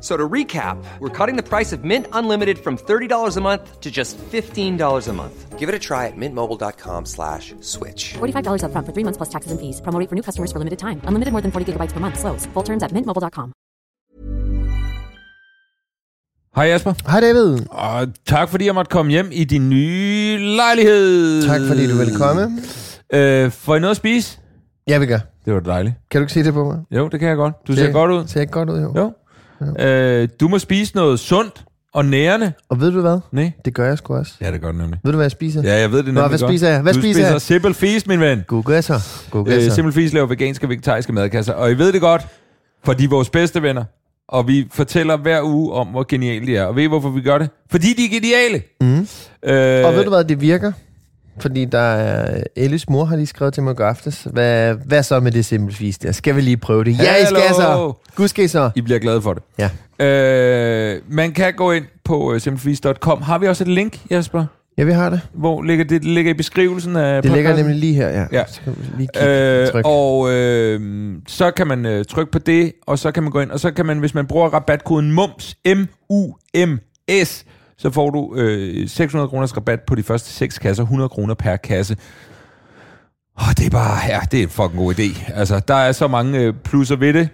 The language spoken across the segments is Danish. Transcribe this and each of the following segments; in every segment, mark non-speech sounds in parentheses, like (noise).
F- So to recap, we're cutting the price of Mint Unlimited from $30 a month to just $15 a month. Give it a try at mintmobile.com slash switch. $45 upfront for three months plus taxes and fees. Promo for new customers for limited time. Unlimited more than 40 gigabytes per month. Slows. Full terms at mintmobile.com. Hej Jasper, Hej David. og tak fordi jeg måtte komme hjem i din nye lejlighed. Tak fordi du ville komme. Øh, får I noget at spise? Ja, vi gør. Det var dejligt. Kan du ikke sige det på mig? Jo, det kan jeg godt. Du ser Det godt ud. Ser ikke godt ud, jo. Jo. Øh, du må spise noget sundt og nærende. Og ved du hvad? Nej. Det gør jeg sgu også. Ja, det gør det nemlig. Ved du, hvad jeg spiser? Ja, jeg ved det nemlig Nå, hvad godt. spiser jeg? Hvad du spiser jeg? Simple Feast, min ven. Google så. Google Øh, så. Simple Feast laver veganske og vegetariske madkasser. Og I ved det godt, for de er vores bedste venner. Og vi fortæller hver uge om, hvor geniale de er. Og ved I, hvorfor vi gør det? Fordi de er geniale. Mhm. Øh, Og ved du hvad, det virker? Fordi der er... Ellis mor har lige skrevet til mig går aftes. Hvad, hvad så med det simple feast der? Skal vi lige prøve det? Ja, I skal så. Gud skal I så. I bliver glade for det. Ja. Øh, man kan gå ind på uh, simplefeast.com. Har vi også et link, Jesper? Ja, vi har det. Hvor ligger det? Det ligger i beskrivelsen af Det ligger podcasten. nemlig lige her, ja. Ja. Så kan vi lige kigge, Øh, tryk. og øh, så kan man øh, trykke på det, og så kan man gå ind, og så kan man, hvis man bruger rabatkoden MUMS, M-U-M-S, så får du øh, 600 kroners rabat på de første 6 kasser, 100 kroner per kasse. Og det er bare, ja, det er en fucking god idé. Altså, der er så mange øh, plusser ved det.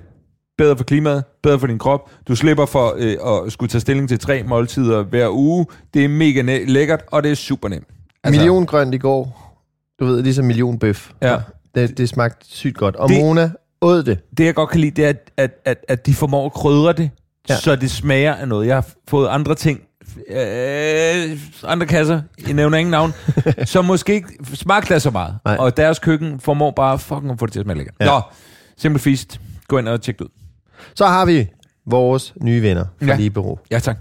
Bedre for klimaet, bedre for din krop. Du slipper for øh, at skulle tage stilling til tre måltider hver uge. Det er mega næ- lækkert, og det er super nemt. Milliongrønt i går. Du ved, ligesom millionbøf. Ja. Det, det smagte sygt godt. Og Det- Mona åd det. det jeg godt kan lide, det er, at, at, at, at de formår at krydre det. Ja. så det smager af noget. Jeg har fået andre ting, øh, andre kasser, jeg nævner ingen navn, (laughs) som måske ikke smagte af så meget. Nej. Og deres køkken formår bare fucking at få det til at smage lækkert. Ja. Nå, Simple Feast. Gå ind og tjek det ud. Så har vi vores nye venner fra Ja. Libero. Ja, tak.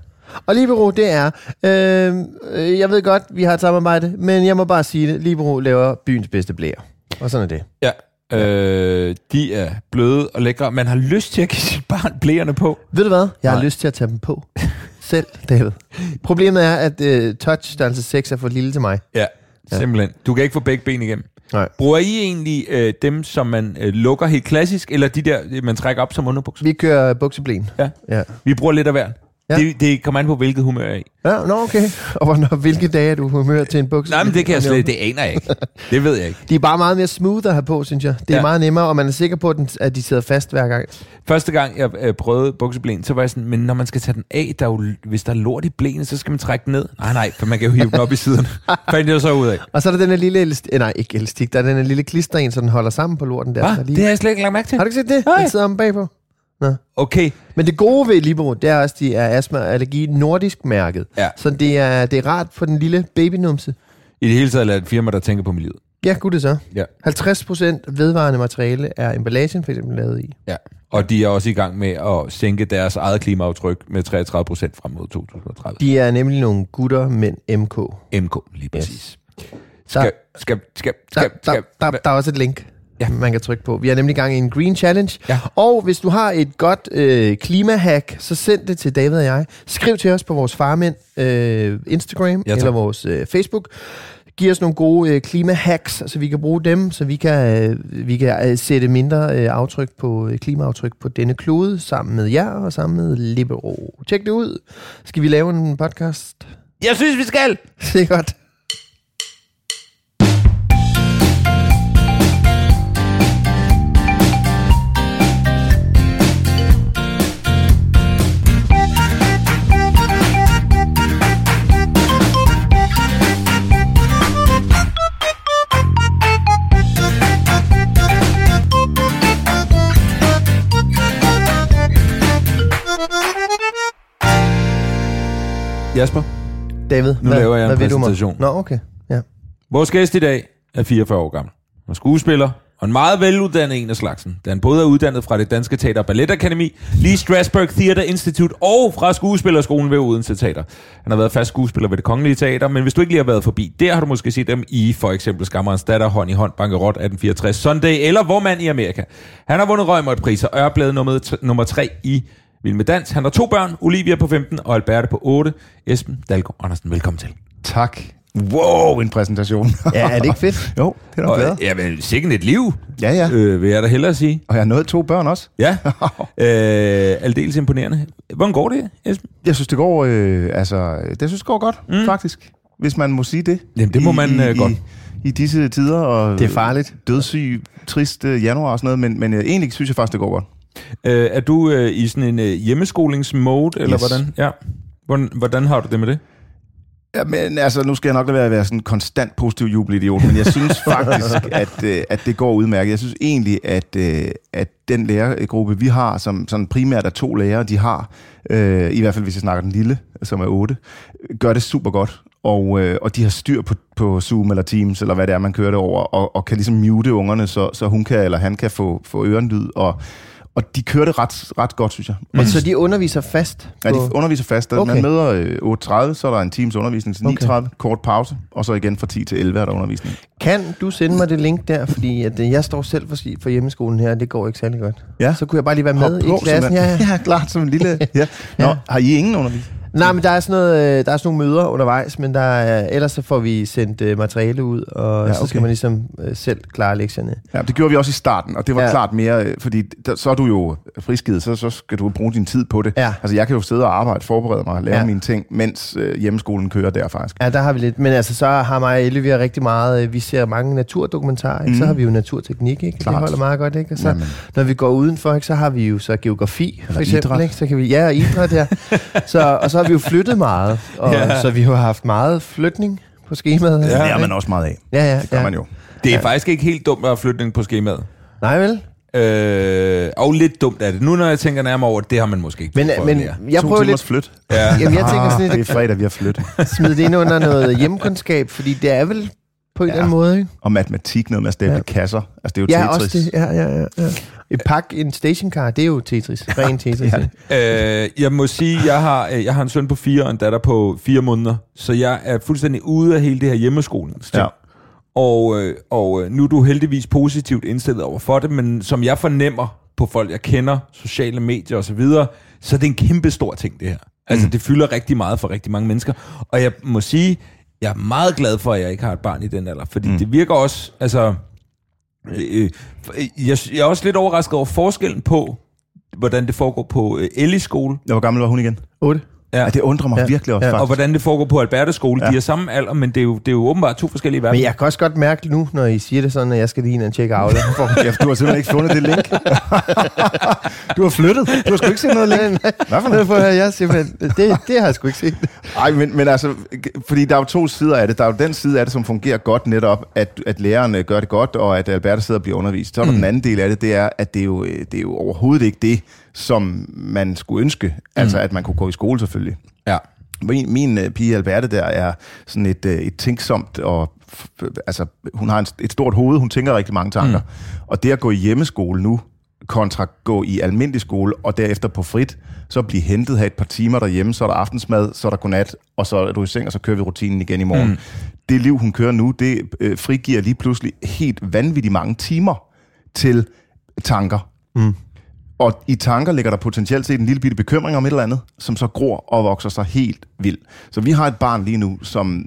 Og Libero, det er... Øh, øh, jeg ved godt, vi har et samarbejde, men jeg må bare sige det. Libero laver byens bedste blæer. Og sådan er det. Ja. Øh, de er bløde og lækre. Man har lyst til at give sit barn blæerne på. Ved du hvad? Jeg har Nej. lyst til at tage dem på. (laughs) Selv, David. Problemet er, at øh, touch størrelse 6 er for lille til mig. Ja, simpelthen. Du kan ikke få begge ben igennem. Nej. Bruger I egentlig øh, dem, som man øh, lukker helt klassisk, eller de der, øh, man trækker op som underbukser? Vi kører bukseblen. Ja. Ja. Vi bruger lidt af hver. Ja. Det, det kommer an på, hvilket humør jeg er i. Ja, nå okay. Og hvornår, hvilke dage er du humør til en bukse? Nej, men det kan jeg slet det aner jeg ikke. Det ved jeg ikke. De er bare meget mere smooth at have på, synes jeg. Det er Ja. meget nemmere, og man er sikker på, at, den, at de sidder fast hver gang. Første gang, jeg øh, prøvede bukseblæen, så var jeg sådan, men når man skal tage den af, der er jo, hvis der er lort i blæene, så skal man trække den ned. Nej, nej, for man kan jo hive den op i siden. (laughs) Fandt jeg så ud af. Og så er der den her lille elastik, eh, nej, ikke elastik, der er den her lille klister en, så den holder sammen på lorten der. Hva? der lige... Det har jeg slet ikke lagt mærke til. Har du ikke set det? Nej. Den sidder om bagpå. Okay, Men det gode ved Libero, det er også, at de er astma og allergi nordisk mærket. Ja. Så det er, det er rart for den lille babynumse. i det hele taget er det et firma, der tænker på miljøet. Ja, gud det så. Ja. 50% vedvarende materiale er emballagen for eksempel lavet i. Ja. Og de er også i gang med at sænke deres eget klimaaftryk med 33 procent frem mod 2030. De er nemlig nogle gutter, men MK. MK, lige præcis. Der, Skal, skal, skal, der, skal, der, skal, der, der er også et link, Ja. man kan trykke på. Vi er nemlig i gang i en Green Challenge. Ja. Og hvis du har et godt øh, klimahack, så send det til David og jeg. Skriv til os på vores farmænd øh, Instagram Ja, tak. eller vores øh, Facebook. Giv os nogle gode øh, klimahacks, så vi kan bruge dem, så vi kan, øh, vi kan øh, sætte mindre øh, aftryk på øh, klimaaftryk på denne klode, sammen med jer og sammen med Libero. Tjek det ud. Skal vi lave en podcast? Jeg synes, vi skal! (laughs) Det er godt. Jasper, David, Nu laver jeg en du mig? præsentation. Nå, okay. Ja. vores gæst i dag er 44 år gammel. Han er skuespiller og en meget veluddannet en af slagsen, da han både er uddannet fra det Danske Teater og Balletakademi, Lee Strasberg Theater Institute og fra Skuespillerskolen ved Odense Teater. Han har været fast skuespiller ved det Kongelige Teater, men hvis du ikke lige har været forbi, der har du måske set dem i for eksempel Skammerens Datter, Hånd i Hånd, Bankerot 1864, Sunday eller Hvor mand i Amerika. Han har vundet Røgmøjt-priser og er blevet nummer, nummer 3 i Vild med Dans. Han har to børn, Olivia på 15 og Alberte på 8. Esben Dalgaard Andersen, velkommen til. Tak. Wow, en præsentation. ja, er det ikke fedt? (laughs) jo, det er nok glad. ja, men sikkert et liv, Ja, ja. øh, vil jeg da hellere sige. Og jeg har nået to børn også. Ja, (laughs) øh, aldeles imponerende. Hvordan går det, Esben? Jeg synes, det går, øh, altså, det synes, det går godt, mm. faktisk. Hvis man må sige det. Jamen, det må man, øh, godt. I, I disse tider. Og Det er farligt. Dødssyg, trist øh, januar og sådan noget, men, men øh, egentlig synes jeg faktisk, det går godt. Øh, er du øh, i sådan en øh, hjemmeskolingsmode, eller Yes. hvordan? Ja. Hvordan, hvordan har du det med det? Ja, men altså, nu skal jeg nok lade være at være sådan en konstant positiv jubelidiot, men jeg synes (laughs) faktisk, at, øh, at det går udmærket. Jeg synes egentlig, at, øh, at den lærergruppe, vi har, som sådan primært er to lærere, de har, øh, i hvert fald hvis jeg snakker den lille, som er otte, gør det super godt. Og, øh, og de har styr på, på Zoom eller Teams, eller hvad det er, man kører det over, og, og kan ligesom mute ungerne, så, så hun kan eller han kan få, få ørenlyd, og, og de kører det ret, ret godt, synes jeg. Men så de underviser fast? Ja, de på- underviser fast. Okay. Man møder øh, 8.30, så er der en times undervisning til 9.30, Okay. kort pause, og så igen fra 10 til 11 er der undervisning. Kan du sende mig det link der? Fordi at, øh, jeg står selv for, for hjemmeskolen her, og det går ikke særlig godt. Ja. Så kunne jeg bare lige være med Hop i på, klassen. Ja, ja. (laughs) ja, klart, som en lille... (laughs) ja. Nå, Ja. har I ingen undervisning? Nej, men der er, sådan noget, øh, der er sådan nogle møder undervejs, men der er, ellers så får vi sendt uh, materiale ud, og Ja, okay. så skal man ligesom uh, selv klare lektierne. Ja, det gjorde vi også i starten, og det var ja. Klart mere, øh, fordi der, så er du jo friskidet, så, så skal du bruge din tid på det. Ja. Altså, jeg kan jo sidde og arbejde, forberede mig, lave ja. Mine ting, mens øh, hjemmeskolen kører der faktisk. Ja, der har vi lidt. Men altså, så har mig og Elle, vi har rigtig meget, øh, vi ser mange naturdokumentarer, ikke? Så Mhm. har vi jo naturteknik, ikke? Klart. Det holder meget godt, ikke? Og så, Jamen. når vi går udenfor, ikke, så har vi jo så geografi, for Eller eksempel, idræt. ikke? Så kan vi, ja, og idræt, ja. (laughs) så, og så vi jo flyttet meget, og, Ja. så vi har haft meget flytning på skemaet. Ja, det er man også meget af. Ja, ja, Det gør ja. man jo. Det er ja. faktisk ikke helt dumt at have flytning på skemaet. Nej, vel? Øh, og lidt dumt er det. Nu når jeg tænker nærmere over det, det har man måske ikke Men, men mere. jeg prøver lidt flyt. Ja. Jamen, jeg tænker sådan det er lidt fredag, vi har flyttet. at smide det ind under noget hjemkundskab, fordi det er vel på en Ja. eller anden måde, ikke? Og matematik, noget med at stable ja. Kasser. Altså, det er jo Ja, Tetris. også det. Ja, ja, ja. ja. Et pak, en stationcar, det er jo Tetris. Ren (laughs) Tetris. ja. Øh, jeg må sige, jeg har, øh, jeg har en søn på fire og en datter på fire måneder, så jeg er fuldstændig ude af hele det her hjemmeskolen. Ja. Og, øh, og øh, nu er du heldigvis positivt indstillet over for det, men som jeg fornemmer på folk, jeg kender, sociale medier osv., så, så er det en kæmpe stor ting, det her. Altså, Mm. det fylder rigtig meget for rigtig mange mennesker. Og jeg må sige, jeg er meget glad for, at jeg ikke har et barn i den alder, fordi mm. det virker også, altså... Øh, øh, jeg, jeg er også lidt overrasket over forskellen på, hvordan det foregår på øh, Ellis skole, Hvor gammel var hun igen? 8. Ja. Ja, det undrer mig ja. Virkelig også, Ja. faktisk. og hvordan det foregår på Albertes skole. Ja. De er samme alder, men det er, jo, det er jo åbenbart to forskellige verdener. Men jeg kan også godt mærke nu, når I siger det sådan, at jeg skal lige ind og tjekke Aula. (laughs) Ja, du har simpelthen ikke fundet det link. (laughs) du har flyttet. Du har sgu ikke set noget link. (laughs) Hvad for noget? Har jeg simpelthen... Det, det har jeg sgu ikke set. Ej, men, men altså, fordi der er jo to sider af det. Der er jo den side af det, som fungerer godt netop, at, at lærerne gør det godt, og at Albert sidder og bliver undervist. Så er der mm. den anden del af det, det er, at det er, jo, øh, det er jo overhovedet ikke det, som man skulle ønske. Altså, at man kunne gå i skole selvfølgelig. Ja. Min, min uh, pige Alberte der er sådan et, uh, et tænksomt, og altså, hun har en, et stort hoved, hun tænker rigtig mange tanker. Mm. Og det at gå i hjemmeskole nu, kontra gå i almindelig skole, og derefter på frit, så blive hentet, have et par timer derhjemme, så er der aftensmad, så er der godnat, og så er du i seng, og så kører vi rutinen igen i morgen. Mm. Det liv, hun kører nu, det øh, frigiver lige pludselig helt vanvittigt mange timer til tanker. Mm. Og i tanker ligger der potentielt set en lille bitte bekymring om et eller andet, som så gror og vokser sig helt vildt. Så vi har et barn lige nu, som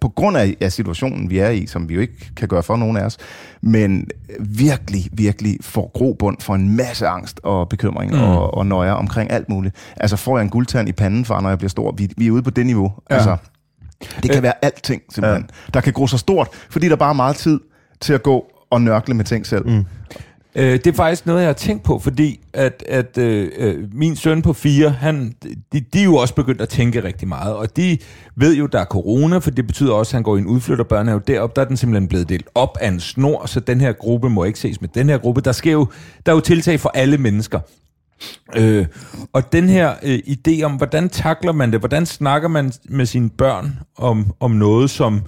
på grund af, af situationen, vi er i, som vi jo ikke kan gøre for nogen af os, men virkelig, virkelig får grobund for en masse angst og bekymring mm. og, og nøjer omkring alt muligt. Altså får jeg en guldtand i panden, far, når jeg bliver stor? Vi, vi er ude på det niveau. Ja. Altså, det kan være alting, simpelthen. Ja. Der kan gro så stort, fordi der bare er meget tid til at gå og nørkle med ting selv. Mm. Øh, det er faktisk noget, jeg har tænkt på, fordi at, at øh, øh, min søn på fire, han, de, de er jo også begyndt at tænke rigtig meget, og de ved jo, der er corona, for det betyder også, at han går i en udflytterbørnehave. Deroppe, der er den simpelthen blevet delt op af en snor, så den her gruppe må ikke ses med den her gruppe. Der sker jo, der er jo tiltag for alle mennesker. Øh, og den her øh, idé om, hvordan takler man det? Hvordan snakker man med sine børn om, om noget, som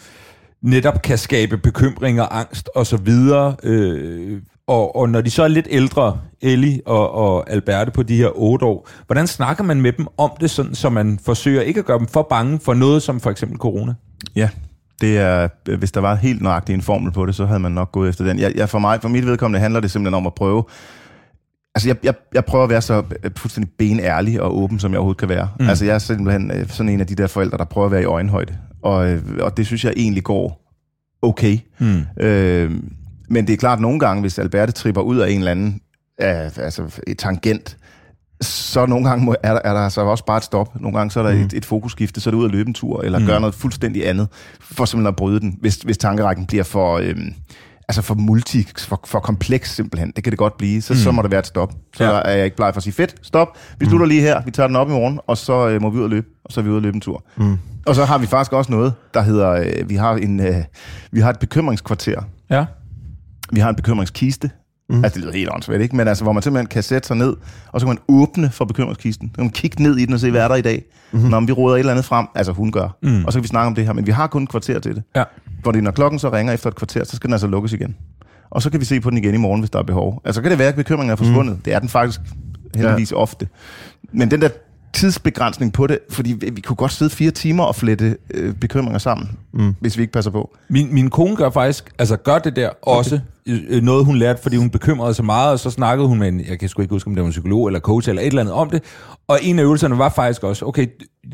netop kan skabe bekymring og angst og så videre. Øh, og, og når de så er lidt ældre, Ellie og, og Alberte på de her otte år, hvordan snakker man med dem om det, sådan, så man forsøger ikke at gøre dem for bange for noget som for eksempel corona? Ja, det er, hvis der var helt nøjagtig en formel på det, så havde man nok gået efter den. Jeg, jeg, for, mig, for mit vedkommende handler det simpelthen om at prøve Altså, jeg, jeg, jeg prøver at være så øh, fuldstændig benærlig og åben, som jeg overhovedet kan være. Mm. Altså, jeg er simpelthen øh, sådan en af de der forældre, der prøver at være i øjenhøjde. Og, øh, og det synes jeg egentlig går okay. Mm. Øh, men det er klart, at nogle gange, hvis Alberte tripper ud af en eller anden uh, altså et tangent, så nogle gange må, er, der, er der så også bare et stop. Nogle gange så er der mm. et, et fokusskifte, så er det ud at løbe en tur, eller mm. gøre noget fuldstændig andet, for simpelthen at bryde den, hvis, hvis tankerækken bliver for... Øh, altså for multi, for, for kompleks simpelthen. Det kan det godt blive. Så, mm. så må der være et stop. Så ja. er jeg ikke bleg for at sige, fedt, stop. Vi slutter mm. lige her. Vi tager den op i morgen, og så øh, må vi ud og løbe. Og så er vi ude og løbe en tur. Mm. Og så har vi faktisk også noget, der hedder, øh, vi, har en, øh, vi har et bekymringskvarter. Ja. Vi har en bekymringskiste. Mm. Altså, det lyder helt åndssvagt, ikke? Men altså, hvor man simpelthen kan sætte sig ned, og så kan man åbne for bekymringskisten. Så kan man kigge ned i den og se, hvad er der i dag? Mm-hmm. Når vi råder et eller andet frem, altså hun gør. Mm. Og så kan vi snakke om det her, men vi har kun et kvarter til det. Ja. Fordi når klokken så ringer efter et kvarter, så skal den altså lukkes igen. Og så kan vi se på den igen i morgen, hvis der er behov. Altså kan det være, at bekymringen er forsvundet. Mm. Det er den faktisk heldigvis ja. ofte. Men den der tidsbegrænsning på det, fordi vi, vi kunne godt sidde fire timer og flette øh, bekymringer sammen, mm. hvis vi ikke passer på. Min, min kone gør faktisk, altså gør det der okay. også, øh, noget hun lærte, fordi hun bekymrede sig meget, og så snakkede hun med en, jeg kan sgu ikke huske, om det var en psykolog eller coach eller et eller andet om det, og en af øvelserne var faktisk også, okay,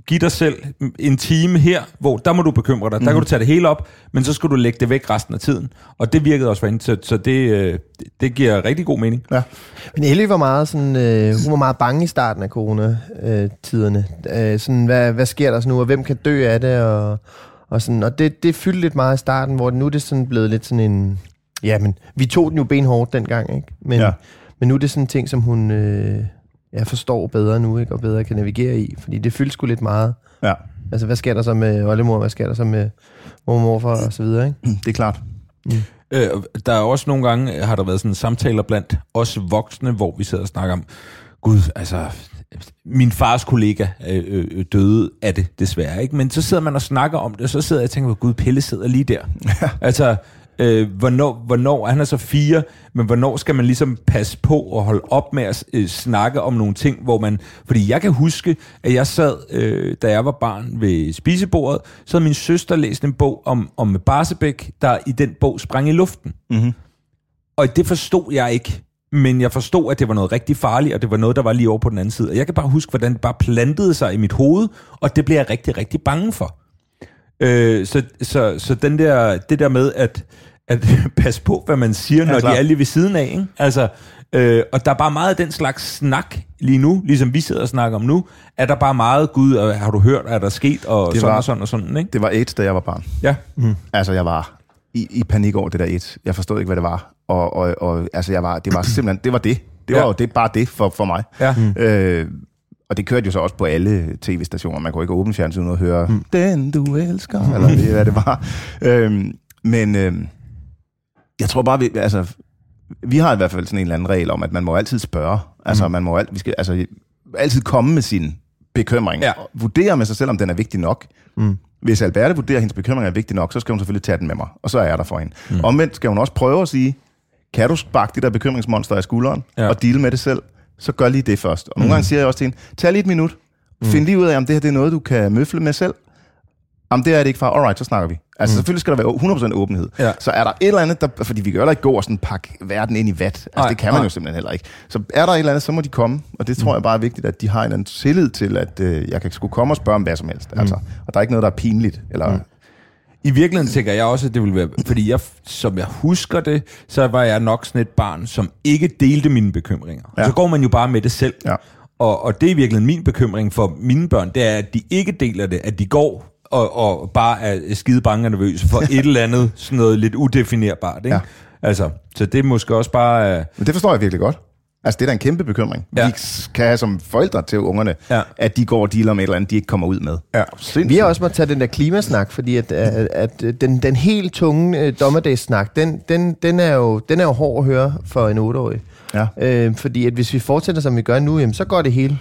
giv dig selv en time her, hvor der må du bekymre dig, mm. der kan mhm. du tage det hele op, men så skal du lægge det væk resten af tiden. Og det virkede også for hende, så, så det, øh, det giver rigtig god mening. Ja. Men Ellie var meget, sådan, øh, hun var meget bange i starten af corona-tiderne. Øh, sådan, hvad, hvad sker der så nu, og hvem kan dø af det, og, og, sådan, og det, det fyldte lidt meget i starten, hvor nu er det sådan blevet lidt sådan en... Ja, men vi tog den jo benhårdt dengang, ikke? Men, ja. men nu er det sådan en ting, som hun... Øh, jeg forstår bedre nu, ikke? og bedre kan navigere i. Fordi det fyldes sgu lidt meget. Ja. Altså, hvad sker der så med oldemor, hvad sker der så med mor og morfar og så videre, ikke? Det er klart. Mm. Øh, der er også nogle gange, har der været sådan samtaler blandt os voksne, hvor vi sidder og snakker om, gud, altså, min fars kollega øh, øh, døde af det, desværre, ikke? Men så sidder man og snakker om det, og så sidder jeg og tænker, gud, Pelle sidder lige der. (laughs) Altså, øh, hvornår, hvornår, han er så fire, men hvornår skal man ligesom passe på og holde op med at øh, snakke om nogle ting, hvor man, fordi jeg kan huske, at jeg sad, øh, da jeg var barn ved spisebordet, så havde min søster læst en bog om, om Barsebæk, der i den bog sprang i luften. Mm-hmm. Og det forstod jeg ikke. Men jeg forstod, at det var noget rigtig farligt, og det var noget, der var lige over på den anden side. Og jeg kan bare huske, hvordan det bare plantede sig i mit hoved, og det blev jeg rigtig, rigtig bange for. Øh, så, så, så den der, det der med, at at (laughs) passe på, hvad man siger, når ja, de er lige ved siden af. Ikke? Altså, øh, og der er bare meget af den slags snak lige nu, ligesom vi sidder og snakker om nu, er der bare meget, gud, har du hørt, er der sket, og det sådan var, og sådan og sådan, ikke? Det var AIDS, da jeg var barn. Ja. Mm. Altså, jeg var i, i panik over det der AIDS. Jeg forstod ikke, hvad det var. Og, og, og altså, jeg var, det var simpelthen, det var det. Det var ja. jo det, bare det for, for mig. Ja. Mm. Øh, og det kørte jo så også på alle tv-stationer. Man kunne ikke åbne fjernsynet og høre, mm. den du elsker, eller det, hvad det var. Øhm, men... Øhm, jeg tror bare, vi, altså, vi har i hvert fald sådan en eller anden regel om, at man må altid spørge. Altså, mm. man må alt, vi skal, altså, altid komme med sin bekymring. Ja. Og vurdere med sig selv, om den er vigtig nok. Mm. Hvis Alberte vurderer, at hendes bekymring er vigtig nok, så skal hun selvfølgelig tage den med mig, og så er jeg der for hende. Mm. Omvendt skal hun også prøve at sige, kan du sparke det der bekymringsmonster af skulderen, ja. og deal med det selv, så gør lige det først. Og nogle mm. gange siger jeg også til hende, tag lige et minut, mm. find lige ud af, om det her det er noget, du kan møfle med selv, Jamen, det er det ikke, far. Alright, så snakker vi. Altså, mm. selvfølgelig skal der være 100% åbenhed. Ja. Så er der et eller andet, der, fordi vi kan jo heller ikke gå og sådan pakke verden ind i vat. Altså, Ej, det kan man ej. jo simpelthen heller ikke. Så er der et eller andet, så må de komme. Og det tror mm. jeg bare er vigtigt, at de har en anden tillid til, at øh, jeg kan skulle komme og spørge om hvad som helst. Mm. Altså, og der er ikke noget, der er pinligt. Eller, mm. I virkeligheden tænker jeg også, at det vil være, fordi jeg, som jeg husker det, så var jeg nok sådan et barn, som ikke delte mine bekymringer. Ja. Så går man jo bare med det selv. Ja. Og, og det er virkelig min bekymring for mine børn, det er, at de ikke deler det, at de går og, og bare er skide bange og nervøse for et eller andet, sådan noget lidt udefinerbart. Ikke? Ja. Altså, så det er måske også bare... Uh... Men det forstår jeg virkelig godt. Altså, det er da en kæmpe bekymring. Ja. Vi kan have som forældre til ungerne, ja. at de går og dealer med et eller andet, de ikke kommer ud med. Ja. Vi har også måttet tage den der klimasnak, fordi at, at, at den, den helt tunge uh, dommerdagssnak, den, den, den, er jo, den er jo hård at høre for en otteårig. Ja. Øh, fordi at hvis vi fortsætter, som vi gør nu, jamen, så går det hele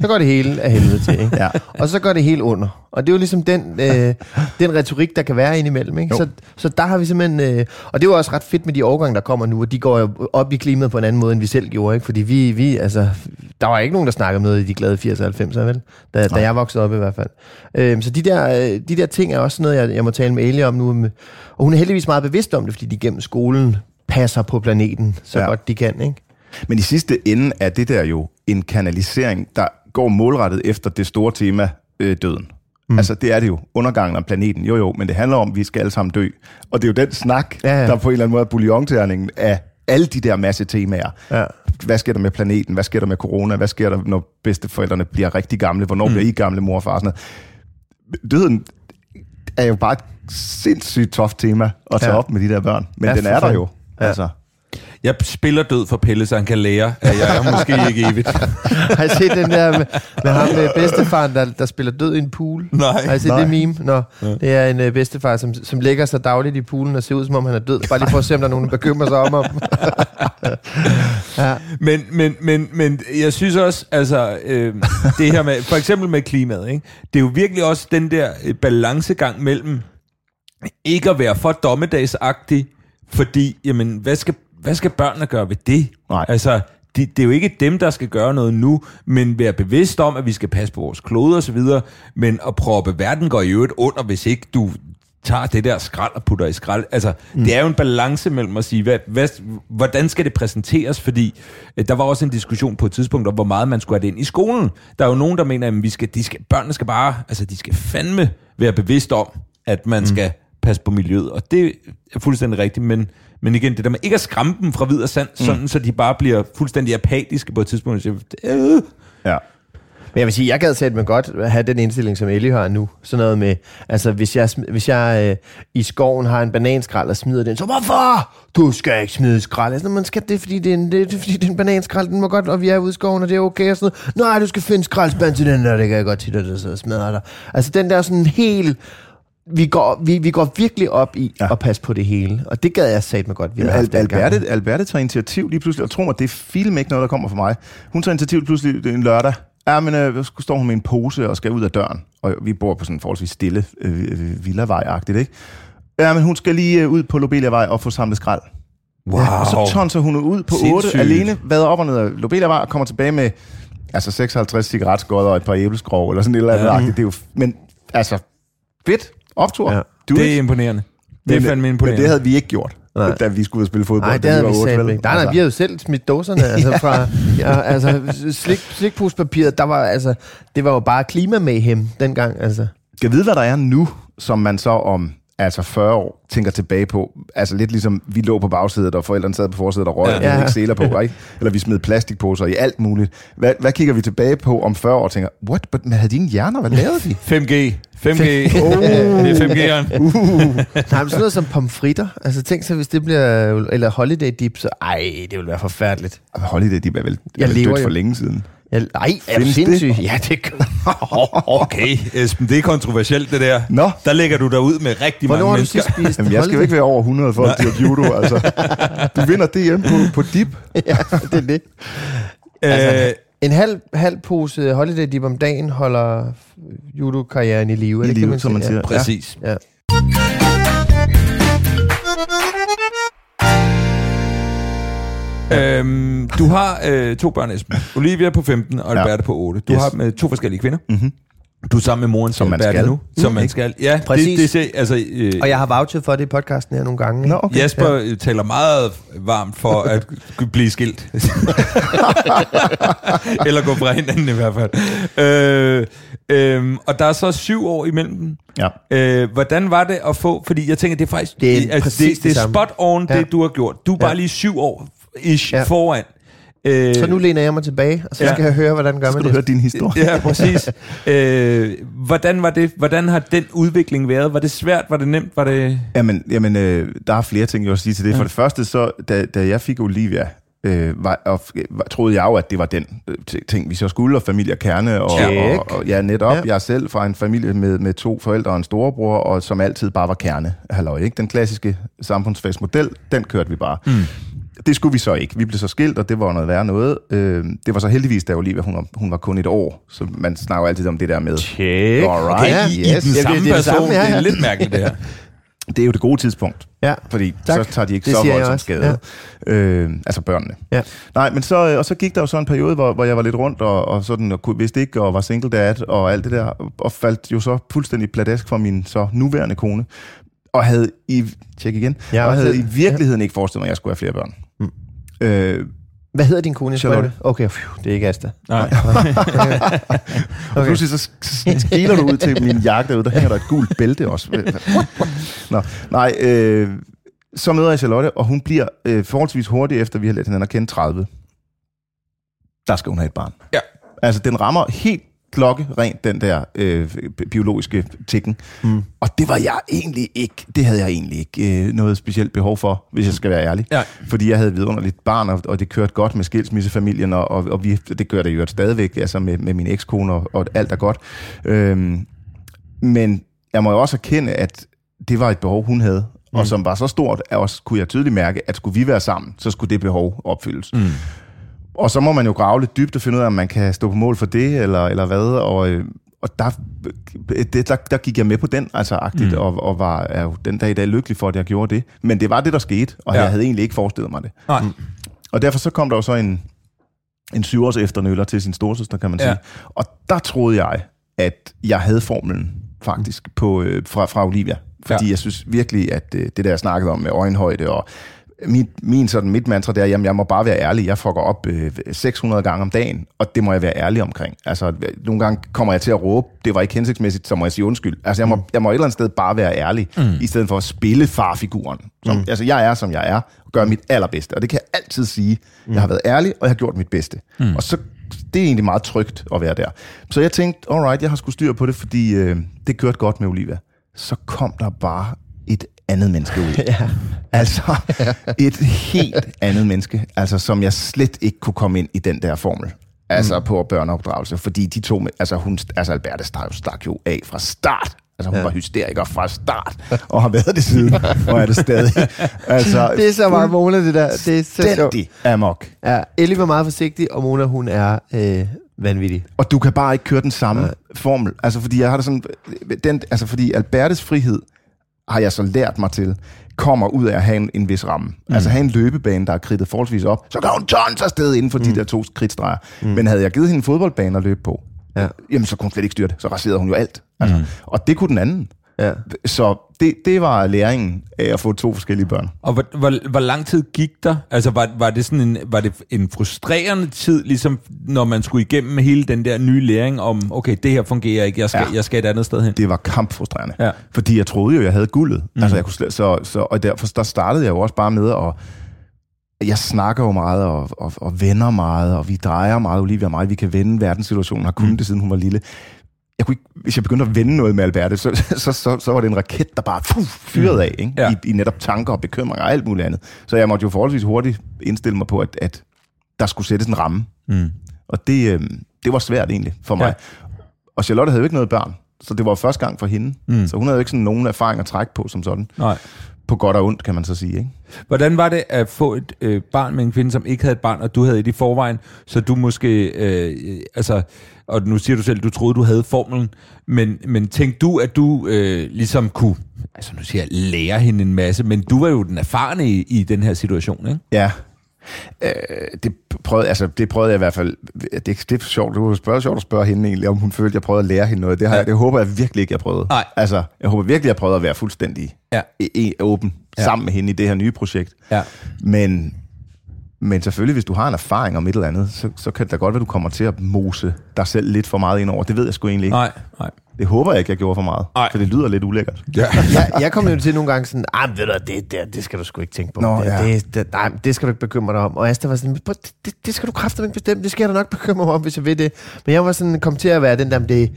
så går det hele af helvede til, ikke? Ja. Og så går det helt under. Og det er jo ligesom den, øh, den retorik, der kan være indimellem, ikke? Jo. Så, så der har vi simpelthen... Øh, og det er jo også ret fedt med de årgange, der kommer nu, og de går jo op i klimaet på en anden måde, end vi selv gjorde, ikke? Fordi vi, vi altså... Der var ikke nogen, der snakkede om noget i de glade 80'er og 90'er, vel? Da, da jeg voksede op i hvert fald. Øh, så de der, øh, de der ting er også noget, jeg, jeg må tale med Elie om nu. Med, og hun er heldigvis meget bevidst om det, fordi de gennem skolen passer på planeten så ja. godt de kan, ikke? Men i sidste ende er det der jo en kanalisering, der går målrettet efter det store tema, øh, døden. Mm. Altså, det er det jo. Undergangen af planeten. Jo, jo, men det handler om, at vi skal alle sammen dø. Og det er jo den snak, ja, Ja, der på en eller anden måde er bouillonterningen af alle de der masse temaer. Ja. Hvad sker der med planeten? Hvad sker der med corona? Hvad sker der, når bedsteforældrene bliver rigtig gamle? Hvornår mm. bliver I gamle, mor og far? Sådan noget. Døden er jo bare et sindssygt toft tema at tage ja. Op med de der børn. Men Ja, den er der jo. Ja. Altså. Jeg spiller død for Pelle, så han kan lære, at jeg er måske ikke evigt. (laughs) Har I set den der med, med ham med bedstefaren, der, der spiller død i en pool? Nej. Har I set Nej. det meme? Nå, det er en uh, bedstefar, som, som lægger sig dagligt i poolen og ser ud, som om han er død. Bare lige for at se, om der er nogen, der bekymrer sig om ham. (laughs) ja. Men, men, men, men jeg synes også, altså, øh, det her med, for eksempel med klimaet, ikke? det er jo virkelig også den der øh, balancegang mellem ikke at være for dommedagsagtig, fordi, jamen, hvad skal, hvad skal børnene gøre ved det? Nej. Altså, de, det er jo ikke dem, der skal gøre noget nu, men være bevidst om, at vi skal passe på vores klode og så videre, men at proppe verden går i øvrigt under, hvis ikke du tager det der skrald og putter i skrald. Altså, mm. det er jo en balance mellem at sige, hvad, hvad, hvordan skal det præsenteres? Fordi øh, der var også en diskussion på et tidspunkt om, hvor meget man skulle have det ind i skolen. Der er jo nogen, der mener, at vi skal, de skal, børnene skal bare, altså de skal fandme være bevidst om, at man mm. skal passe på miljøet. Og det er fuldstændig rigtigt, men, men igen, det der med ikke at skræmme dem fra vid og sand, mm. sådan så de bare bliver fuldstændig apatiske på et tidspunkt. og siger, Øh, Ja. Men jeg vil sige, jeg gad sætte mig godt have den indstilling, som Ellie har nu. Sådan noget med, altså hvis jeg, hvis jeg øh, i skoven har en bananskrald og smider den, så hvorfor? Du skal ikke smide skrald. Altså, man skal det, er, fordi det er, en, det, er, fordi det er en bananskrald, den må godt, og vi er ude i skoven, og det er okay. Og sådan noget. Nej, du skal finde skraldspand til den der, det kan jeg godt til, at det så smadrer dig. Altså den der sådan helt... Vi går, vi, vi går virkelig op i Ja. at passe på det hele, og det gad jeg sagt mig godt. Vi Al-. Alberte, Alberte tager initiativ lige pludselig, og tro mig, det er film ikke noget, der kommer fra mig. Hun tager initiativ lige pludselig en lørdag. Ja, men øh, så står hun med en pose og skal ud af døren. Og vi bor på sådan en forholdsvis stille øh, øh, villavej-agtigt, ikke? Ja, men hun skal lige øh, ud på Lobeliavej og få samlet skrald. wow. Ja, og så tonser hun ud på Sindssygt. 8 alene, vader op og ned af Lobeliavej og kommer tilbage med altså 56 cigaretskodder og et par æbleskrog, eller sådan et eller andet. Ja. Det er jo, men altså, fedt. Optur. Ja. Du det er imponerende. Det er men, fandme Men imponerende. det havde vi ikke gjort, Nej. da vi skulle ud og spille fodbold. Nej, det havde var vi selv ikke. Nej, nej, vi havde jo selv smidt dåserne, (laughs) altså fra, ja, altså slik, slikpuspapiret, der var, altså, det var jo bare klimamayhem dengang, altså. Skal vide, hvad der er nu, som man så om altså 40 år tænker tilbage på. Altså lidt ligesom, vi lå på bagsædet, og forældrene sad på forsædet og røg, ja. og vi havde Ja. ikke seler på, ikke? Eller vi smed plastikposer i alt muligt. Hvad, hvad kigger vi tilbage på om 40 år og tænker, what, but men havde de en hjerner? Hvad lavede de? 5G. 5G. Oh. Det er 5G'eren. Nej, men sådan noget som pomfritter, altså tænk så, hvis det bliver, eller holiday dip, så ej, det vil være forfærdeligt. Holiday, de er vel, Jeg er vel lever dødt jo. for længe siden. Jeg, ej, er du Findes det? sindssyg? Ja, det gør (laughs) Okay, Esben, det er kontroversielt, det der. Nå. Der lægger du dig ud med rigtig Hvornår mange har du mennesker. sidst spist Jamen, jeg skal jo ikke være over 100 for at dyrke judo, altså. Du vinder det hjemme på, på dip. (laughs) ja, det er det. Øh, En halv, halv pose holiday dip om dagen holder judo-karrieren i live. I livet, som man siger? siger. præcis. Ja. Øhm, du har øh, to børn, Esben. Olivia på 15 og Ja. Alberte på 8. Du Yes. har med to forskellige kvinder. Mhm. Du er sammen med moren Som man skal. nu. Som Mm. man skal. Ja, Præcis. Det, det, altså, øh, Og jeg har vouchet for det i podcasten her nogle gange. Nå, okay. Jasper ja. taler meget varmt for (laughs) at blive skilt. (laughs) Eller gå fra hinanden i hvert fald. Øh, øh, og der er så syv år imellem dem. Ja. Øh, hvordan var det at få, fordi jeg tænker, det er faktisk Det er altså, det, det det er spot on, Ja. det du har gjort. Du er bare Ja. lige syv år ish Ja. foran. Øh, Så nu læner jeg mig tilbage, og så Ja. skal jeg høre, hvordan gør Så man skal du det. høre din historie. Ja, præcis. (laughs) øh, hvordan var det? Hvordan har den udvikling været? Var det svært? Var det nemt? Var det... Jamen, jamen øh, der er flere ting, jeg vil sige til det. Ja. For det første, så, da, da jeg fik Olivia, øh, var, og, var, troede jeg jo, at det var den øh, ti- ting, vi så skulle, og familie og kerne. Og, Check. og, og, ja, netop. Ja. Ja. Jeg er selv fra en familie med, med to forældre og en storebror, og som altid bare var kerne. Halløj, ikke? Den klassiske samfundsfagsmodel, den kørte vi bare. Mm. Det skulle vi så ikke. Vi blev så skilt, og det var noget værre noget. Øh, det var så heldigvis, da Olivia, hun var, hun var kun et år. Så man snakker altid om det der med... Check. Alright. Okay, I, yes. I den Ja, samme det er det person. samme, ja, Det ja. er lidt mærkeligt, det her. (laughs) Det er jo det gode tidspunkt. Ja. Fordi Tak. så tager de ikke Det så voldsomt skade. Ja. Øh, altså børnene. Ja. Nej, men så, øh, og så gik der jo så en periode, hvor, hvor jeg var lidt rundt og, og sådan, og kunne, vidste ikke, og var single dad og alt det der, og faldt jo så fuldstændig pladask for min så nuværende kone, og havde i, tjek igen, Ja, ja, og havde også- i virkeligheden ikke forestillet mig, at jeg skulle have flere børn. Øh, Hvad hedder din kone? Charlotte. Okay, phew, det er ikke Asta. Nej. (laughs) Og pludselig så sk- skiler du ud til min jakke derude, der hænger der et gult bælte også. (laughs) Nå, nej, øh, så møder jeg Charlotte, og hun bliver øh, forholdsvis hurtigt efter, vi har lært hinanden at kende 30. Der skal hun have et barn. Ja. Altså, den rammer helt klokke rent den der øh, bi- biologiske tikken. Mm. Og det var jeg egentlig ikke, det havde jeg egentlig ikke øh, noget specielt behov for, hvis jeg skal være ærlig. Ja. Fordi jeg havde vidunderligt barn, og, og det kørte godt med skilsmissefamilien, og, og, og vi, det gør det jo stadigvæk, altså med, med min ekskone, og, og alt er godt. Øhm, men jeg må jo også erkende, at det var et behov, hun havde, mm. og som var så stort, at også kunne jeg tydeligt mærke, at skulle vi være sammen, så skulle det behov opfyldes. Mm. Og så må man jo grave lidt dybt og finde ud af, om man kan stå på mål for det, eller, eller hvad, og, øh, og der, det, der, der gik jeg med på den, altså agtigt, mm. og, og var er jo den dag i dag lykkelig for, at jeg gjorde det. Men det var det, der skete, og Ja. jeg havde egentlig ikke forestillet mig det. Nej. Og derfor så kom der jo så en, en syvårs efternøller til sin storsøster, kan man Ja. sige. Og der troede jeg, at jeg havde formlen faktisk på, øh, fra, fra Olivia. Fordi Ja. ja. jeg synes virkelig, at øh, det der jeg snakkede om med øjenhøjde og min, min sådan, mit mantra, det er, jamen jeg må bare være ærlig. Jeg fucker op øh, 600 gange om dagen, og det må jeg være ærlig omkring. Altså, nogle gange kommer jeg til at råbe, det var ikke hensigtsmæssigt, så må jeg sige undskyld. Altså, jeg må, jeg må et eller andet sted bare være ærlig, mm. i stedet for at spille farfiguren. Som, mm. Altså, jeg er, som jeg er, og gør mit allerbedste. Og det kan jeg altid sige. Mm. Jeg har været ærlig, og jeg har gjort mit bedste. Mm. Og så det er egentlig meget trygt at være der. Så jeg tænkte, alright, jeg har sgu styr på det, fordi øh, det kørte godt med Olivia. Så kom der bare et andet menneske ud. (laughs) ja. Altså, et helt andet menneske, altså, som jeg slet ikke kunne komme ind i den der formel. Altså mm. på børneopdragelse, fordi de to, altså, hun, altså Alberte stak stak jo af fra start. Altså hun ja. var hysteriker fra start, og har været det siden, og er det stadig. (laughs) Altså, Det er så meget Mona, det der. Det er så sjovt. amok. Ja, Ellie var meget forsigtig, og Mona, hun er øh, vanvittig. Og du kan bare ikke køre den samme Nej. formel. Altså, fordi jeg har det sådan... Den, altså, fordi Albertes frihed har jeg så lært mig til, kommer ud af at have en, en vis ramme. Mm. Altså have en løbebane, der er kridtet forholdsvis op, så kan hun tons afsted inden for mm. de der to kridtstreger. Mm. Men havde jeg givet hende en fodboldbane at løbe på, Ja. jamen så kunne hun slet ikke styre det. Så raserede hun jo alt. Altså, mm. Og det kunne den anden. Ja. Så det, det var læringen af at få to forskellige børn. Og hvor, hvor, hvor lang tid gik der? Altså, var, var, det sådan en, var det en frustrerende tid, ligesom når man skulle igennem hele den der nye læring om, okay, det her fungerer ikke, jeg skal, ja. Jeg skal et andet sted hen? det var kampfrustrerende. Ja. Fordi jeg troede jo, jeg havde guldet. Mm. Altså, jeg kunne slet, så, så, og derfor der startede jeg jo også bare med at... Jeg snakker jo meget og, og, og vender meget, og vi drejer meget, Olivia og mig. Vi kan vende verdenssituationen, har kunnet mm. det, siden hun var lille. Jeg kunne ikke, hvis jeg begyndte at vende noget med Alberte, så, så, så, så var det en raket, der bare fuh, fyrede af, ikke? Ja. I, i netop tanker og bekymringer og alt muligt andet. Så jeg måtte jo forholdsvis hurtigt indstille mig på, at, at der skulle sættes en ramme. Mm. Og det, øh, det var svært egentlig for mig. Ja. Og Charlotte havde jo ikke noget børn, så det var første gang for hende. Mm. Så hun havde jo ikke sådan nogen erfaring at trække på som sådan. Nej. På godt og ondt, kan man så sige. Ikke? Hvordan var det at få et øh, barn med en kvinde, som ikke havde et barn, og du havde et i forvejen, så du måske, øh, øh, altså, og nu siger du selv, du troede, du havde formelen, men, men tænkte du, at du øh, ligesom kunne, altså nu siger jeg, lære hende en masse, men du var jo den erfarne i, i den her situation, ikke? Ja. Øh, det, prøvede, altså, det prøvede jeg i hvert fald. Det, det er sjovt, det var spørge, sjovt at spørge hende egentlig, om hun følte, at jeg prøvede at lære hende noget. Det, har, Ja. ja. det håber jeg virkelig ikke, jeg prøvede. Nej. Altså, jeg håber virkelig, jeg prøvede at være fuldstændig Ja. e- e- åben ja. sammen med hende i det her nye projekt. Ja. Men, men selvfølgelig, hvis du har en erfaring om et eller andet, så, så kan det da godt være, du kommer til at mose dig selv lidt for meget ind over. Det ved jeg sgu egentlig ikke. Nej, nej. Det håber jeg ikke, jeg gjorde for meget. Nej. For det lyder lidt ulækkert. Ja. jeg, jeg kom jo til nogle gange sådan, ah, ved du, det, det, det skal du sgu ikke tænke på. Nå, det, ja. det, det, nej, det skal du ikke bekymre dig om. Og Asta var sådan, "Prøv, det, det, det skal du kraftigt ikke bestemme, det skal jeg da nok bekymre mig om, hvis jeg vil det. Men jeg var sådan, kom til at være den der, "Men det,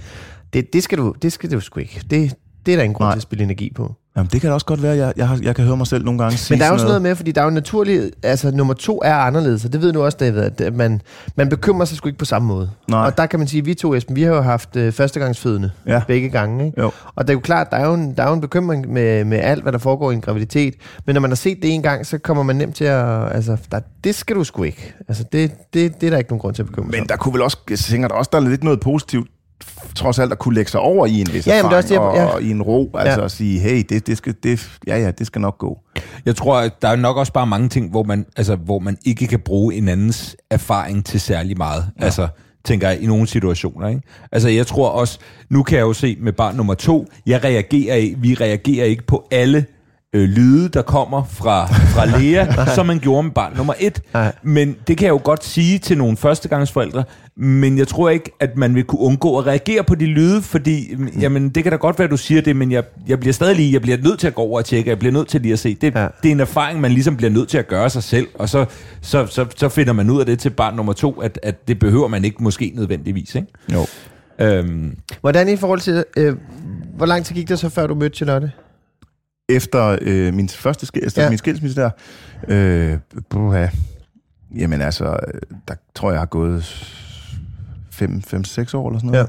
det, det, skal du, det skal du sgu ikke. Det, Det er der ingen grund Nej. til at spille energi på. Jamen, det kan da også godt være, jeg, jeg, har, jeg kan høre mig selv nogle gange sige Men der er sådan noget noget. med, fordi der er jo naturligt, altså nummer to er anderledes, og det ved du også, David, at man, man bekymrer sig sgu ikke på samme måde. Nej. Og der kan man sige, at vi to, Esben, vi har jo haft øh, førstegangsfødende Ja. begge gange. Ikke? Jo. Og det er jo klart, der er jo en, der er jo en bekymring med, med alt, hvad der foregår i en graviditet. Men når man har set det en gang, så kommer man nemt til at... Altså, der, det skal du sgu ikke. Altså, det, det, det er der ikke nogen grund til at bekymre sig Men der kunne vel også, jeg tænker der også, der er lidt noget positivt, trods alt at kunne lægge sig over i en vis Ja, det erfaring, også det, og, ja. og i en ro, altså Ja. at sige, hey, det, det skal, det, ja, ja, det skal nok gå. Jeg tror, at der er nok også bare mange ting, hvor man, altså, hvor man ikke kan bruge en andens erfaring til særlig meget. Ja. Altså, tænker jeg, i nogle situationer. Ikke? Altså, jeg tror også, nu kan jeg jo se med barn nummer to, jeg reagerer vi reagerer ikke på alle øh, lyde, der kommer fra, fra (laughs) Lea, som man gjorde med barn nummer et. Nej. Men det kan jeg jo godt sige til nogle førstegangsforældre, men jeg tror ikke, at man vil kunne undgå at reagere på de lyde, fordi, mm. jamen, det kan da godt være, at du siger det, men jeg, jeg bliver stadig lige, jeg bliver nødt til at gå over og tjekke, jeg bliver nødt til lige at se. Det, Ja. ja. det er en erfaring, man ligesom bliver nødt til at gøre sig selv, og så, så, så, så finder man ud af det til barn nummer to, at, at det behøver man ikke måske nødvendigvis. Ikke? Jo. Øhm, Hvordan i forhold til... Øh, hvor lang tid gik det så, før du mødte Charlotte? Efter øh, min første sk- efter Ja. min skilsmisse der, øh, buha, jamen altså, der tror jeg, jeg har gået 5-6 år eller sådan noget. Ja.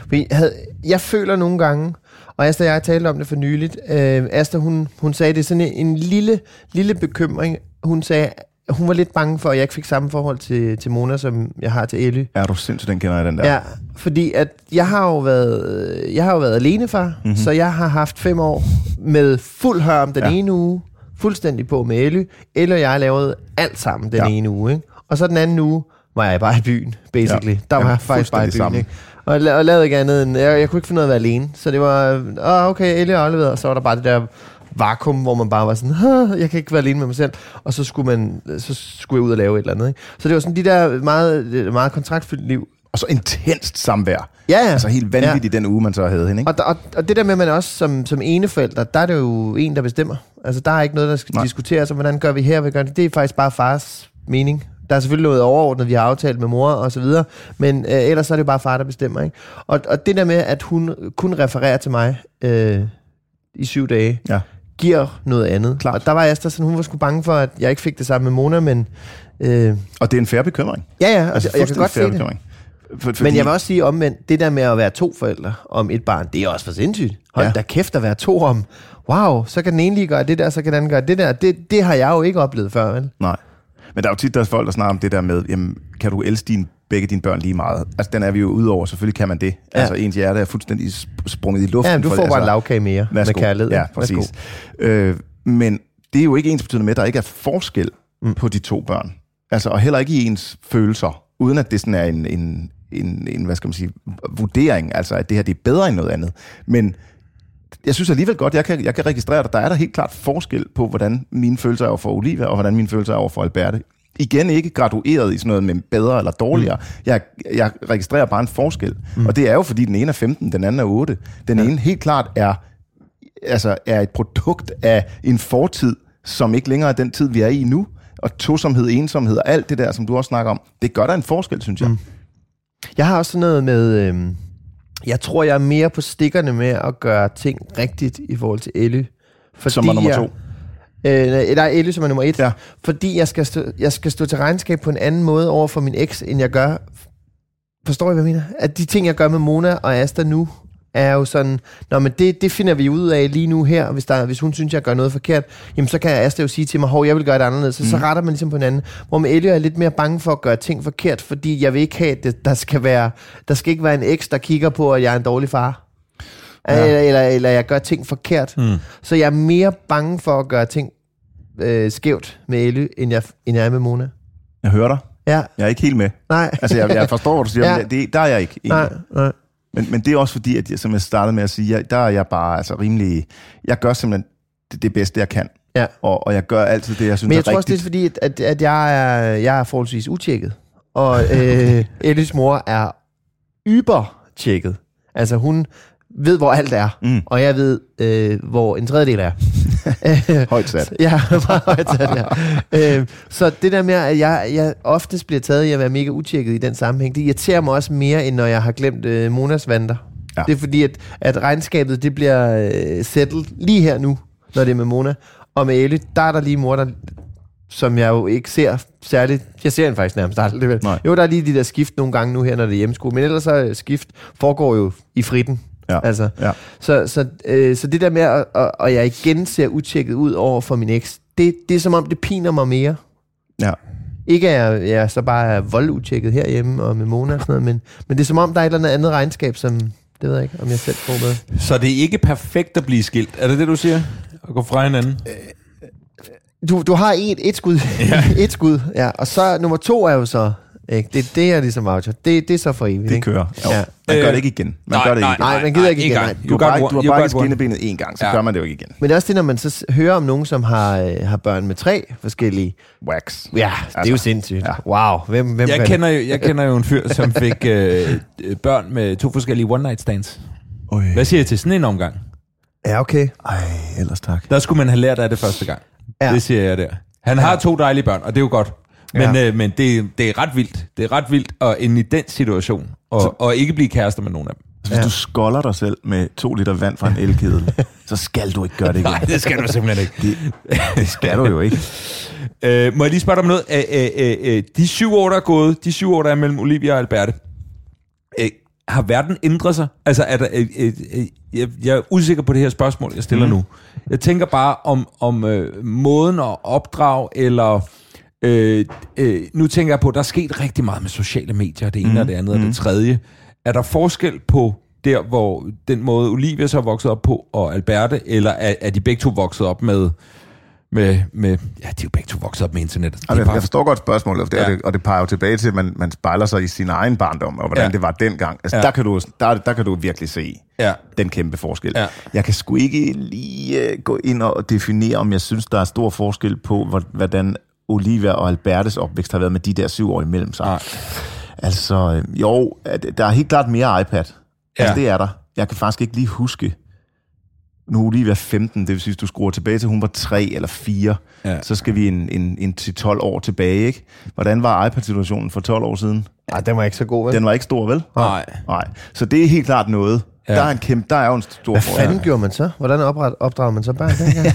Fordi jeg, havde, jeg føler nogle gange, og Asta og jeg talte om det for nyligt, øh, Asta hun, hun sagde, det er sådan en, en lille, lille bekymring. Hun sagde, hun var lidt bange for, at jeg ikke fik samme forhold til, til Mona, som jeg har til Elly. Er du sindssygt, den kender jeg, den der. Ja, fordi at jeg har jo været, jeg har jo været alenefar, Mhm. mm-hmm. så jeg har haft fem år med fuld hørm den Ja. ja. ene uge, fuldstændig på med Elly. Elly og jeg lavede alt sammen den Ja. ja. ene uge, ikke? Og så den anden uge var jeg bare i byen, basically. Ja. Ja. Der var jeg faktisk bare i byen, fuldstændig samme. ikke? Og, la- og lavede ikke andet end, jeg, jeg kunne ikke finde ud af at være alene. Så det var, åh, okay, Ellie er afleveret, og så var der bare det der vakuum, hvor man bare var sådan, "Åh, jeg kan ikke være alene med mig selv. Og så skulle, man, så skulle jeg ud og lave et eller andet. Ikke? Så det var sådan de der meget, meget kontraktfyldt liv. Og så intenst samvær. Ja, ja. Altså helt vanvittigt ja. den uge, man så havde hende, ikke? Og, og, og det der med, at man også som, som ene forælder, der er det jo en, der bestemmer. Altså, der er ikke noget, der skal Nej. Diskuteres, om hvordan gør vi her, hvad gør det. Det er faktisk bare fars mening. Der er selvfølgelig noget overordnet, vi har aftalt med mor og så videre, men øh, ellers så er det jo bare far, der bestemmer. Ikke? Og, og det der med, at hun kun refererer til mig øh, i syv dage, Ja. giver noget andet. Klart. Og der var Asta sådan, hun var sgu bange for, at jeg ikke fik det samme med Mona, men øh, Og det er en færre bekymring. ja, ja, altså, og jeg kan godt se det. bekymring. For, fordi, Men jeg vil også sige omvendt, det der med at være to forældre om et barn, det er også for sindssygt. Hold Ja. da kæft at være to om, wow, så kan den ene lige gøre det der, så kan den anden gøre det der. Det, det har jeg jo ikke oplevet før, vel? Nej. Men der er jo tit, der er folk, der snakker om det der med, jamen, kan du elske din, begge dine børn lige meget? Altså, den er vi jo ude over. Selvfølgelig kan man det. Ja. Altså, ens hjerte er fuldstændig sp- sprunget i luften. Ja, du for- får bare altså, en lavkage mere Værsgo. med kærlighed. Ja, præcis. Øh, men det er jo ikke ens betydende med, at der ikke er forskel mm. på de to børn. Altså, og heller ikke i ens følelser, uden at det sådan er en, en, en, en hvad skal man sige, vurdering, altså at det her det er bedre end noget andet. Men jeg synes alligevel godt, jeg kan, jeg kan registrere, at der er der helt klart forskel på, hvordan mine følelser er over for Olivia, og hvordan mine følelser er over for Alberte. Igen ikke gradueret i sådan noget med bedre eller dårligere. Mm. Jeg, jeg registrerer bare en forskel. Mm. Og det er jo, fordi den ene er 15, den anden er 8. Den ja. ene helt klart er, altså, er et produkt af en fortid, som ikke længere er den tid, vi er i nu. Og tosomhed, ensomhed og alt det der, som du også snakker om, det gør der en forskel, synes jeg. Mm. Jeg har også sådan noget med, øh, jeg tror, jeg er mere på stikkerne med at gøre ting rigtigt i forhold til Elly. Fordi Som var nummer jeg, to. Øh, nej, der er Elly, som er nummer et. Ja. Fordi jeg skal, stå, jeg skal stå til regnskab på en anden måde over for min eks, end jeg gør... Forstår I, hvad jeg mener? At de ting, jeg gør med Mona og Asta nu, er jo sådan, Nå, men det, det finder vi ud af lige nu her. Hvis, der, hvis hun synes, jeg gør noget forkert, jamen så kan Asta jo sige til mig, hov, jeg vil gøre det anderledes. Så, mm. så retter man ligesom på hinanden. Hvor med Ellie er lidt mere bange for at gøre ting forkert, fordi jeg vil ikke have, at der skal være, der skal ikke være en eks, der kigger på, at jeg er en dårlig far. Ja. Eller, eller, eller jeg gør ting forkert. Mm. Så jeg er mere bange for at gøre ting øh, skævt med Ellie, end jeg, end jeg er med Mona. Jeg hører dig. Ja, Jeg er ikke helt med. nej. Altså, jeg, jeg forstår, hvad du siger, Ja. (laughs) ja. men det, der er jeg ikke. egentlig. nej, nej. Men, men det er også fordi, at jeg, som jeg startede med at sige, jeg, der er jeg bare altså, rimelig... Jeg gør simpelthen det, det bedste, jeg kan. Ja. Og, og jeg gør altid det, jeg synes Men jeg er tror også, det er rigtigt. fordi, at, at, jeg, er, jeg er forholdsvis utjekket. Og øh, (laughs) Ellies mor er yber-tjekket. Altså hun ved, hvor alt er. Mm. Og jeg ved, øh, hvor en tredjedel er. (laughs) Højt sat. Ja, meget højt sat, ja. (laughs) øh, så det der med, at jeg, jeg oftest bliver taget i at være mega utjekket i den sammenhæng, det irriterer mig også mere, end når jeg har glemt øh, Monas vanter. Ja. Det er fordi, at, at regnskabet det bliver øh, settled lige her nu, når det er med Mona. Og med Ellie, der er der lige mor, der, som jeg jo ikke ser særligt. Jeg ser hende faktisk nærmest aldrig. Vel? Nej. Jo, der er lige de der skift nogle gange nu her, når det er hjemmeskole. Men ellers så øh, skift foregår jo i fritten. Ja. Altså, Ja. så, så, øh, så det der med, at, at, at jeg igen ser utjekket ud over for min eks, det, det er som om, det piner mig mere. Ja. Ikke at jeg, jeg så bare er voldutjekket herhjemme og med Mona og sådan noget, men, men det er som om, der er et eller andet andet regnskab, som, det ved jeg ikke, om jeg selv får med. Så det er ikke perfekt at blive skilt. Er det det, du siger? At gå fra hinanden? Du, du har et, et skud, ja. (laughs) et skud, ja, og så nummer to er jo så, ikke? det er det, jeg ligesom voucher. Det, det er så for evigt, Det ikke? kører. Jo. Ja. Man gør Øh, det ikke igen. Man nej, gør det nej, ikke. Nej, man gider ikke igen, nej. Du bare, du har bare ikke skinnebenet én gang, så Ja. gør man det jo ikke igen. Men det er også det, når man så hører om nogen, som har, øh, har børn med tre forskellige. Wax. Ja, det er jo Altså, sindssygt. ja. Wow, hvem, hvem Jeg kender, jo, jeg kender jo en fyr, som fik øh, børn med to forskellige one-night stands. Øj. Hvad siger jeg til sådan en omgang? Ja, okay. Ej, ellers tak. Der skulle man have lært af det første gang. Ja. Ja. Det siger jeg der. Han har to dejlige børn, og det er jo godt. Men, Ja. ja. øh, men det, det er ret vildt. Det er ret vildt at ende i den situation, og, og ikke blive kærester med nogen af dem. Hvis du skolder dig selv med to liter vand fra en (laughs) elkedel, så skal du ikke gøre det igen. Nej, det skal du simpelthen ikke. Det, det skal du jo ikke. (laughs) Øh, må jeg lige spørge dig om noget? Øh, øh, øh, de syv år, der er gået, de syv år, der er mellem Olivia og Alberte, øh, har verden ændret sig? Altså, er der, øh, øh, øh, jeg, jeg er usikker på det her spørgsmål, jeg stiller mm. nu. Jeg tænker bare om, om øh, måden at opdrage, eller... Øh, øh, nu tænker jeg på, at der er sket rigtig meget med sociale medier, det ene mm. og det andet mm. og det tredje. Er der forskel på der, hvor den måde Olivia så er vokset op på, og Alberte, eller er, er de begge to vokset op med, med, med ja, de er jo begge to vokset op med internettet. Er Altså, jeg, bare- jeg forstår godt spørgsmålet, og det, Ja. og, det, og det peger jo tilbage til, at man, man spejler sig i sin egen barndom, og hvordan Ja. det var dengang. Altså, Ja. der, kan du, der, der kan du virkelig se Ja. den kæmpe forskel. Ja. Jeg kan sgu ikke lige uh, gå ind og definere, om jeg synes, der er stor forskel på, hvor- hvordan Olivia og Albertes opvækst har været med de der syv år imellem sig. Nej. Altså, jo, der er helt klart mere iPad. Altså, Ja. det er der. Jeg kan faktisk ikke lige huske, nu er Olivia 15, det vil sige, hvis du skruer tilbage til, hun var 3 eller 4, Ja. så skal vi en, en, en til 12 år tilbage, ikke? Hvordan var iPad-situationen for 12 år siden? Ej, den var ikke så god, vel? Den var ikke stor, vel? Nej. Nej. Så det er helt klart noget. Ja. Der, er en kæmpe, der er jo en stor Hvad fanden gjorde man så? Hvordan opret, opdrager man så børn dengang?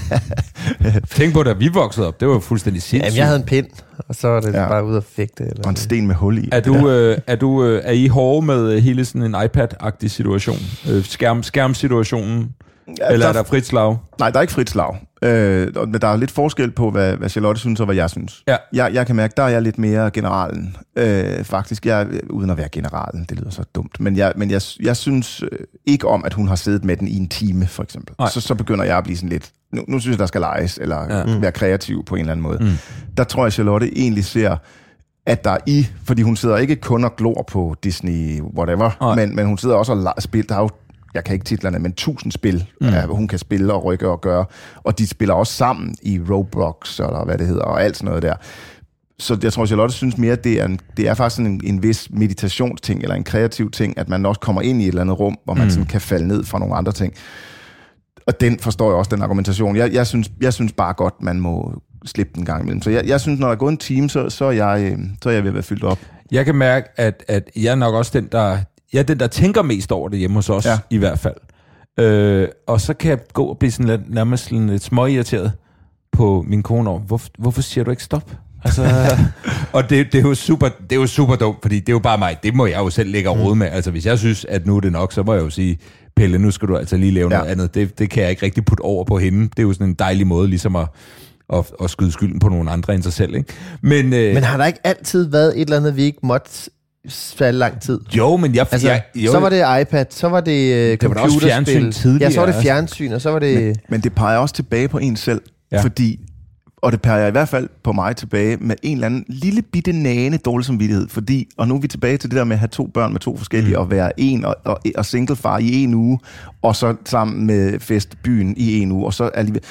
(laughs) Tænk på, da vi voksede op, det var jo fuldstændig sindssygt. Jamen, jeg havde en pind, og så var det ja. Bare ud og fægte. Eller Og en sten med hul i. Er du, øh, er du øh, er I hårde med øh, hele sådan en iPad-agtig situation? Øh, skærm, skærmsituationen? Ja, Eller er der- der frit slag? Nej, der er ikke frit slag. Øh, men der er lidt forskel på, hvad, hvad Charlotte synes og hvad jeg synes. Ja. Jeg, jeg kan mærke, der er jeg lidt mere generalen. Øh, faktisk, jeg, uden at være generalen, det lyder så dumt. Men jeg, men jeg, jeg synes øh, ikke om, at hun har siddet med den i en time, for eksempel. Nej. Så, så begynder jeg at blive sådan lidt, nu, nu synes jeg, der skal leges, eller Ja. ja. være kreativ på en eller anden måde. Mm. Der tror jeg, Charlotte egentlig ser, at der er i, fordi hun sidder ikke kun og glor på Disney, whatever, Nej. men, men hun sidder også og spiller, der er jo jeg kan ikke titlerne, men tusind spil, mm. uh, hun kan spille og rykke og gøre. Og de spiller også sammen i Roblox, eller hvad det hedder, og alt sådan noget der. Så jeg tror, Charlotte synes mere, at det er, en, det er faktisk sådan en, en vis meditationsting, eller en kreativ ting, at man også kommer ind i et eller andet rum, hvor man mm. sådan kan falde ned fra nogle andre ting. Og den forstår jeg også, den argumentation. Jeg, jeg, synes, jeg synes bare godt, man må slippe den gang imellem. Så jeg, jeg synes, når der er gået en time, så, så, er jeg, øh, så er jeg ved at være fyldt op. Jeg kan mærke, at, at jeg er nok også den, der, jeg er den, der tænker mest over det hjemme hos os, ja. I hvert fald. Øh, og så kan jeg gå og blive sådan lidt, nærmest sådan lidt småirriteret på min kone over, Hvor, hvorfor siger du ikke stop? Altså, (laughs) og det, det, er jo super, det er jo super dumt, fordi det er jo bare mig. Det må jeg jo selv lægge og rode med. Altså, hvis jeg synes, at nu er det nok, så må jeg jo sige, Pelle, nu skal du altså lige lave ja. noget andet. Det, det kan jeg ikke rigtig putte over på hende. Det er jo sådan en dejlig måde ligesom at, at, at skyde skylden på nogle andre end sig selv. Ikke? Men, øh, Men har der ikke altid været et eller andet, vi ikke måtte falde lang tid? jo, men jeg... Altså, jeg jo, så var det iPad, så var det uh, Det var også computerspil. fjernsyn tidligere, Ja, så var det altså. fjernsyn, og så var det... Men det peger også tilbage på en selv, Ja. fordi, og det peger i hvert fald på mig tilbage med en eller anden lille bitte nane dårlig samvittighed, fordi, og nu er vi tilbage til det der med at have to børn med to forskellige, mm. og være en og, og, og singlefar i en uge, og så sammen med festbyen i en uge, og så alligevel...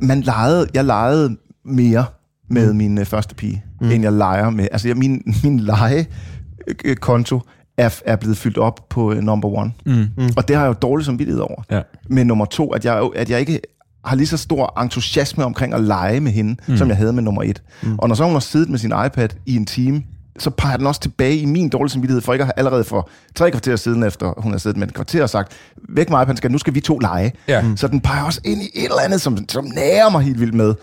Man legede, jeg legede mere med mm. min øh, første pige, mm. end jeg leger med. Altså, jeg, min, (laughs) min legekonto er, er blevet fyldt op på uh, number one. Mm. Og det har jeg jo dårligt samvittighed over. Ja. Men nummer to, at jeg, at jeg ikke har lige så stor entusiasme omkring at lege med hende, mm. som jeg havde med nummer et. Mm. Og når så hun har siddet med sin iPad i en time, så peger den også tilbage i min dårlige samvittighed, for ikke at have allerede for tre kvarter siden, efter hun har siddet med et kvarter og sagt, væk mig, skal, nu skal vi to lege. Ja. Så den peger også ind i et eller andet, som, som nærer mig helt vildt med,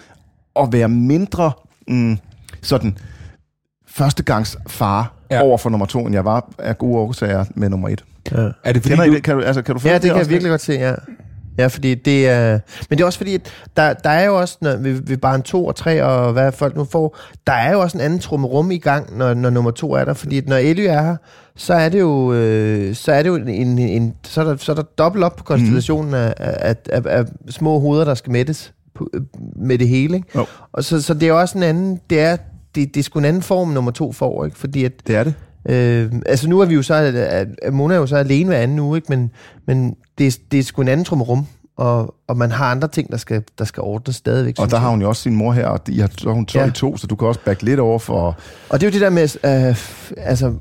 at være mindre mm, sådan førstegangs far Ja. over for nummer to, end jeg var af gode årsager med nummer et. Ja. Er det fordi, Kender du, det? Kan du, altså, kan du Ja, det kan jeg virkelig godt se, ja. Ja, fordi det er... Men det er også fordi, at der, der er jo også, når vi, vi barn to og tre, og hvad folk nu får, der er jo også en anden trummerum i gang, når, når nummer to er der. Fordi at når Elly er her, så er det jo, øh, så er det jo en, en, en så, er der, så er der dobbelt op på konstellationen af, af, af, af, små hoveder, der skal mættes med det hele. Ikke? Jo. Og så, så det er også en anden, det er, det, det er sgu en anden form, nummer to får, ikke? Fordi at, Det er det. Øh, altså nu er vi jo så, at, at Mona er jo så alene hver anden uge, ikke? men, men det, er- det er sgu en anden trummerum, og, og man har andre ting, der skal, der skal ordnes stadigvæk. Og der har hun jo også sin mor her, og de har, så hun så Ja. i to, så du kan også back lidt over for... Og det er jo det der med, øh, altså,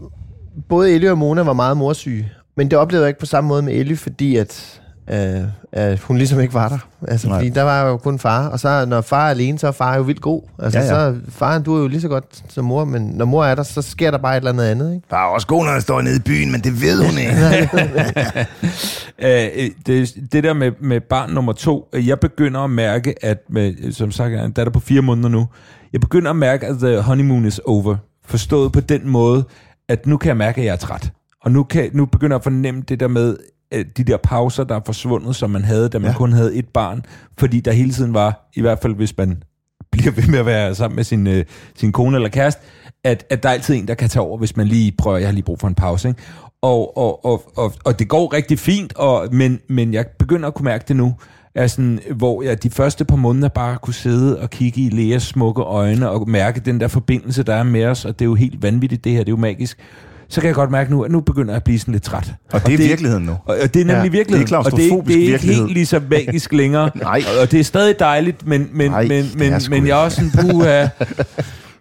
både Ellie og Mona var meget morsyge, men det oplevede jeg ikke på samme måde med Ellie, fordi at, øh, at hun ligesom ikke var der. Altså, Nej. fordi der var jo kun far, og så når far er alene, så er far jo vildt god. Altså, Ja, ja, så faren, du er jo lige så godt som mor, men når mor er der, så sker der bare et eller andet andet, ikke? Der er også god, når jeg står nede i byen, men det ved hun ikke. (laughs) (laughs) Øh, øh, det, det der med, med barn nummer to, øh, jeg begynder at mærke, at med, som sagt, jeg er en datter på fire måneder nu, jeg begynder at mærke, at the honeymoon is over. Forstået på den måde, at nu kan jeg mærke, at jeg er træt. Og nu, kan, nu begynder jeg at fornemme det der med, de der pauser, der er forsvundet, som man havde, da man ja. Ja. kun havde et barn. Fordi der hele tiden var, i hvert fald hvis man (laughs) bliver ved med at være sammen med sin, øh, sin kone eller kæreste, at, at der er altid en, der kan tage over, hvis man lige prøver, jeg har lige brug for en pause. Ikke? Og, og, og, og, og det går rigtig fint, og, men, men jeg begynder at kunne mærke det nu, er sådan, hvor jeg de første par måneder bare kunne sidde og kigge i Leas smukke øjne og mærke den der forbindelse, der er med os, og det er jo helt vanvittigt, det her, det er jo magisk. Så kan jeg godt mærke nu, at nu begynder jeg at blive sådan lidt træt. Og det er virkeligheden nu. Og, og det er nemlig Ja, virkeligheden. det er og det er, det er ikke helt lige så magisk længere. (laughs) Nej. Og, og det er stadig dejligt, men, men, Nej, men, det men, er men jeg er også sådan, puha,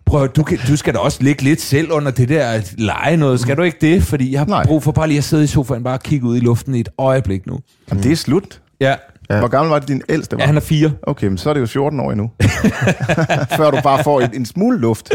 prøv, du, kan, du skal da også ligge lidt selv under det der at lege noget. Skal du ikke det? Fordi jeg har Nej. brug for bare lige at sidde i sofaen bare og kigge ud i luften i et øjeblik nu. Jamen, det er slut. Ja, Ja. Hvor gammel var det, din ældste var? ja han er fire. Okay, men så er det jo 14 år endnu. (laughs) Før du bare får en, en smule luft.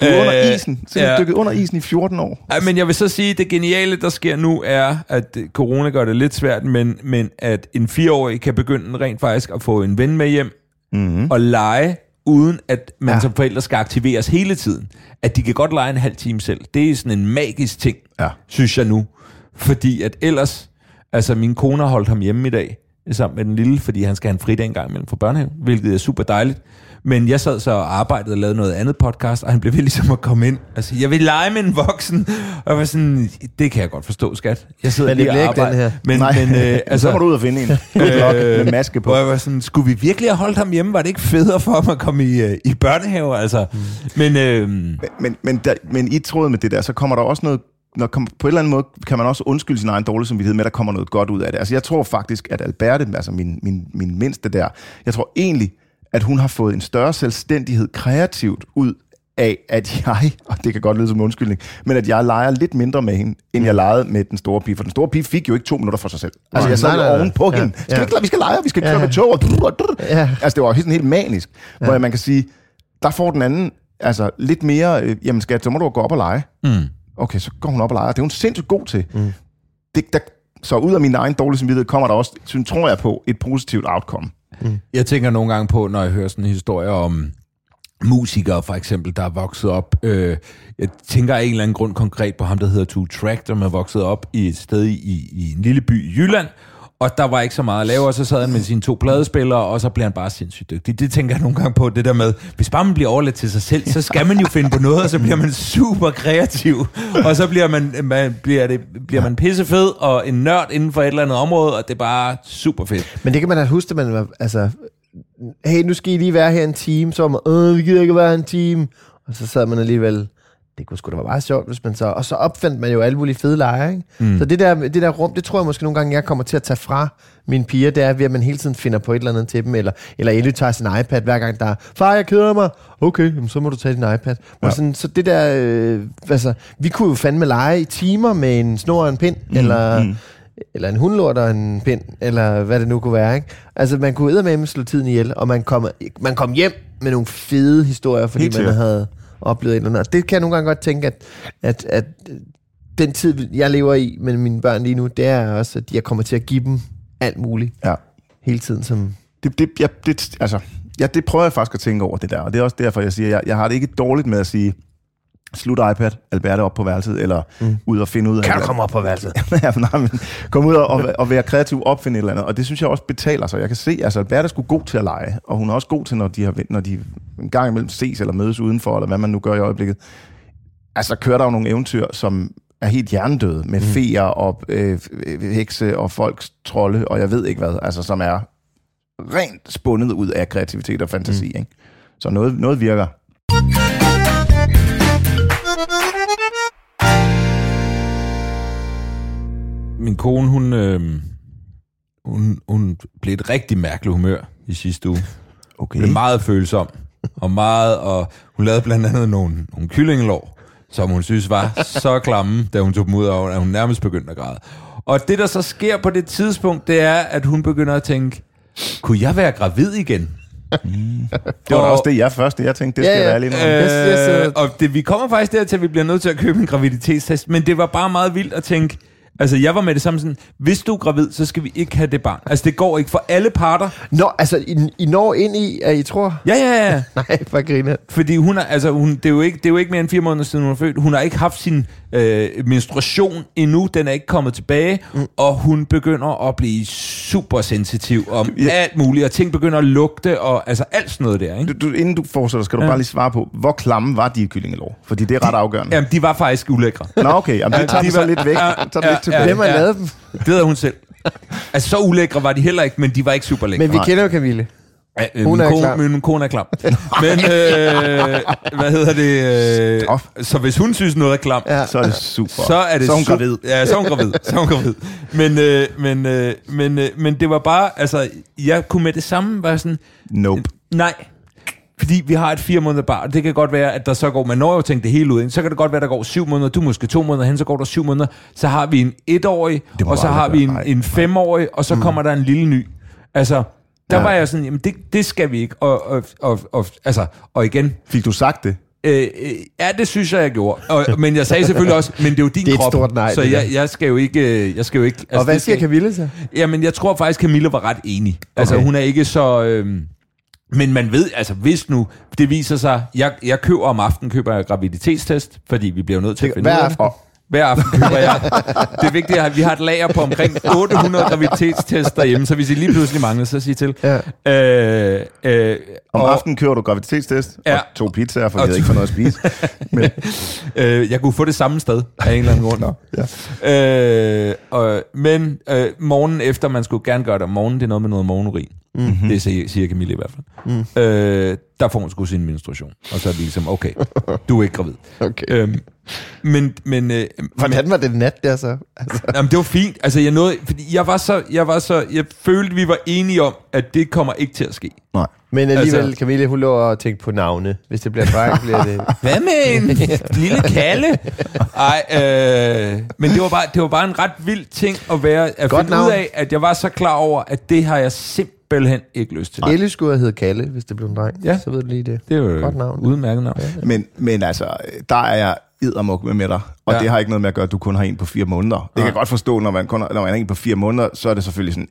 Du er Øh, under isen. Så ja. ja. dykket under isen i 14 år. Ej, men jeg vil så sige, at det geniale, der sker nu, er, at øh, corona gør det lidt svært, men, men at en fireårig kan begynde rent faktisk at få en ven med hjem Mm-hmm. og lege, uden at man ja. Ja. som forældre skal aktiveres hele tiden. At de kan godt lege en halv time selv. Det er sådan en magisk ting, Ja. synes jeg nu. Fordi at ellers, altså min kone har holdt ham hjemme i dag, sammen med den lille, fordi han skal have en fridag en gang imellem fra børnehave, hvilket er super dejligt. Men jeg sad så og arbejdede og lavede noget andet podcast, og han blev ved ligesom at komme ind og sige, jeg vil lege med en voksen. Og jeg var sådan, det kan jeg godt forstå, skat. Jeg sidder lige og ikke den arbejder. her. Men, Nej, men, øh, (laughs) altså, så må du ud og finde en. (laughs) Good luck med maske på. Hvor jeg var sådan, skulle vi virkelig have holdt ham hjemme? Var det ikke federe for ham at komme i, øh, i børnehave? Altså, mm. Men øh, Men, men, men, der, men i tråd med det der, så kommer der også noget... Når på en eller anden måde kan man også undskylde sin egen dårlige samvittighed med, at der kommer noget godt ud af det. Altså jeg tror faktisk, at Alberte, altså min, min, min mindste der, jeg tror egentlig, at hun har fået en større selvstændighed kreativt ud af, at jeg, (laughs) og det kan godt lyde som undskyldning, men at jeg leger lidt mindre med hende, end jeg legede med den store pige. For den store pige fik jo ikke to minutter for sig selv. Altså jeg sad jo oven på Ja, hende. Skal ja. vi ikke vi skal lege, vi skal Ja. køre med tog. Og Ja. Altså det var sådan helt manisk. Hvor man kan sige, der får den anden altså lidt mere, øh, jamen skat, så må du gå op og lege. mm. Okay, så går hun op og leger. Det er hun sindssygt god til. Mm. Det, der, så ud af min egen dårlige samvittighed kommer der også, synes, tror jeg på, et positivt outcome. Jeg tænker nogle gange på, når jeg hører sådan en historie om musikere for eksempel, der er vokset op. Øh, jeg tænker af en eller anden grund konkret på ham, der hedder Two Track, der er vokset op i et sted i, i en lille by i Jylland, og der var ikke så meget at lave, og så sad han med sine to pladespillere, og så blev han bare sindssygt dygtig. Det tænker jeg nogle gange på, det der med, hvis bare man bliver overladt til sig selv, så skal man jo finde på noget, og så bliver man super kreativ, og så bliver man, man, bliver det, bliver man pissefed og en nørd inden for et eller andet område, og det er bare super fedt. Men det kan man da huske, at man var, altså, hey, nu skal I lige være her en time, så var man, øh, vi gider ikke være en time. Og så sad man alligevel, det kunne sgu da være meget sjovt, hvis man så... Og så opfandt man jo alle mulige fede lege, ikke? Mm. Så det der, det der rum, det tror jeg måske nogle gange, jeg kommer til at tage fra mine piger, det er ved, at man hele tiden finder på et eller andet til dem, eller, eller Ellie tager sin iPad, hver gang der er, far, jeg keder mig. Okay, jamen, så må du tage din iPad. Ja. Sådan, så det der, øh, altså, vi kunne jo fandme lege i timer med en snor og en pind, mm. eller... Mm eller en hundlort og en pind, eller hvad det nu kunne være. Ikke? Altså, man kunne med slå tiden ihjel, og man kom, man kom hjem med nogle fede historier, fordi man havde oplevet et eller andet. Og det kan jeg nogle gange godt tænke, at, at, at den tid, jeg lever i med mine børn lige nu, det er også, at jeg kommer til at give dem alt muligt Ja. hele tiden. Som, Det, det, jeg, det, altså, ja, det prøver jeg faktisk at tænke over, det der. Og det er også derfor, jeg siger, jeg, jeg har det ikke dårligt med at sige, slut iPad, Alberte op på værelset, eller mm. ud og finde ud af... kan du komme op på værelset? (laughs) ja, nej, men kom ud og, og, og være kreativ, opfinde et eller andet. Og det synes jeg også betaler sig. Jeg kan se, altså Albert er sgu god til at lege, og hun er også god til, når de, har, når de en gang imellem ses eller mødes udenfor, eller hvad man nu gør i øjeblikket. Altså, kører der jo nogle eventyr, som er helt hjernedøde, med mm. feer og øh, hekse og folks trolde, og jeg ved ikke hvad, altså som er rent spundet ud af kreativitet og fantasi. Mm. Ikke? Så noget, noget virker. Min kone, hun, øh, hun, hun blev et rigtig mærkeligt humør i sidste uge. Okay. Blev meget følsom. Og meget, og hun lavede blandt andet nogle, nogle kyllingelår, som hun synes var så klamme, da hun tog dem ud af, at hun nærmest begyndte at græde. Og det, der så sker på det tidspunkt, det er, at hun begynder at tænke, kunne jeg være gravid igen? Det var da Og- også det, jeg først, jeg tænkte, det skal ja. være lige nu. Øh, og det, vi kommer faktisk dertil, at vi bliver nødt til at købe en graviditetstest, men det var bare meget vildt at tænke, altså jeg var med det samme sådan, hvis du er gravid, så skal vi ikke have det barn. Altså det går ikke for alle parter. Nå, altså, I, I når ind i, at I tror... Ja, ja, ja. (laughs) Nej, for griner. Fordi hun er, altså, hun, det, er jo ikke, det er jo ikke mere end fire måneder siden, hun er født. Hun har ikke haft sin øh, menstruation endnu. Den er ikke kommet tilbage. Mm. Og hun begynder at blive super sensitiv om Ja. alt muligt. Og ting begynder at lugte, og altså alt sådan noget der. Ikke? Du, du, inden du fortsætter, skal du Ja. bare lige svare på, hvor klamme var de kyllingelår? Fordi det er ret afgørende. Jamen, de var faktisk ulækre. Nå, okay. Jamen, det tager de vi så var- lidt væk. Ja, Så ja, lidt tilbage. Hvem har ja. lavet dem? Det havde hun selv. Altså, så ulækre var de heller ikke, men de var ikke super lækre. Men vi kender jo Camille. Ja, øh, Hun min, er kone, klam. min, kone er klam. (laughs) Men, øh, hvad hedder det? Øh, så hvis hun synes noget er klam, Ja. Så er det super. så er det så hun su- gravid. Ja, så er hun gravid. Så er hun gravid. Men, øh, men, øh, men, øh, men det var bare, altså, jeg kunne med det samme være sådan, Nope. nej, fordi vi har et fire måneder barn. Det kan godt være, at der så går, man når jo tænkt det hele ud, ikke? så kan det godt være, at der går syv måneder, du måske to måneder hen, så går der syv måneder, så har vi en etårig, og så har vi en. Nej, en femårig, og så mm. kommer der en lille ny. Altså, der Ja. var jeg sådan, jamen det, det skal vi ikke. Og, og, og, og, altså, og igen, Fik du sagt det? Øh, øh, ja, det synes jeg, jeg gjorde. Og, (laughs) men jeg sagde selvfølgelig også, men det er jo din Det er krop. stort nej, så jeg, jeg skal jo ikke... øh, Jeg skal jo ikke altså, Og hvad siger skal, Camille så? Jamen, jeg tror faktisk, Camilla var ret enig. Altså, Okay. hun er ikke så... Øh, men man ved, altså hvis nu, det viser sig, jeg, jeg køber om aftenen, køber jeg graviditetstest, fordi vi bliver nødt til at finde ud af det. Hver aften køber jeg. Det er vigtigt, at vi har et lager på omkring 800 graviditetstests derhjemme, så hvis I lige pludselig mangler, så sig til. Ja. Øh, øh, Om og- aftenen kører du graviditetstest, Ja. og to pizzaer, for vi Og havde ikke fået noget at spise. (laughs) Men, Øh, jeg kunne få det samme sted af en eller anden grund. ja. øh, og, men øh, morgenen efter, man skulle gerne gøre det om morgenen, det er noget med noget morgenurin. Mm-hmm. Det siger, siger Camille i hvert fald. Mm. Øh, der får hun sgu sin menstruation. Og så er det ligesom, okay, du er ikke gravid. (laughs) Okay. Øhm, men, men, øh, Hvordan var det nat der så? Altså, (laughs) Jamen, det var fint. Altså, jeg nåede, fordi jeg var så, jeg var så, jeg følte, vi var enige om, at det kommer ikke til at ske. Nej. men alligevel, Altså- Camille, hun lå og tænkte på navne. Hvis det bliver en dreng, (laughs) bliver det... Hvad med en lille kalle? Ej, øh, men det var, bare, det var bare en ret vild ting at være, at Godt finde navn. ud af, at jeg var så klar over, at det har jeg simpelthen ikke lyst til. Elle skulle have heddet Kalle, hvis det blev en dreng. Ja. Så ved du lige det. Det er jo Godt navn. et udmærket navn. Men, men altså, der er jeg eddermuk med, med dig. Og Ja. ja. det har ikke noget med at gøre, at du kun har en på fire måneder. Det kan jeg godt forstå, når man, kun har, når man er en på fire måneder, så er det selvfølgelig sådan,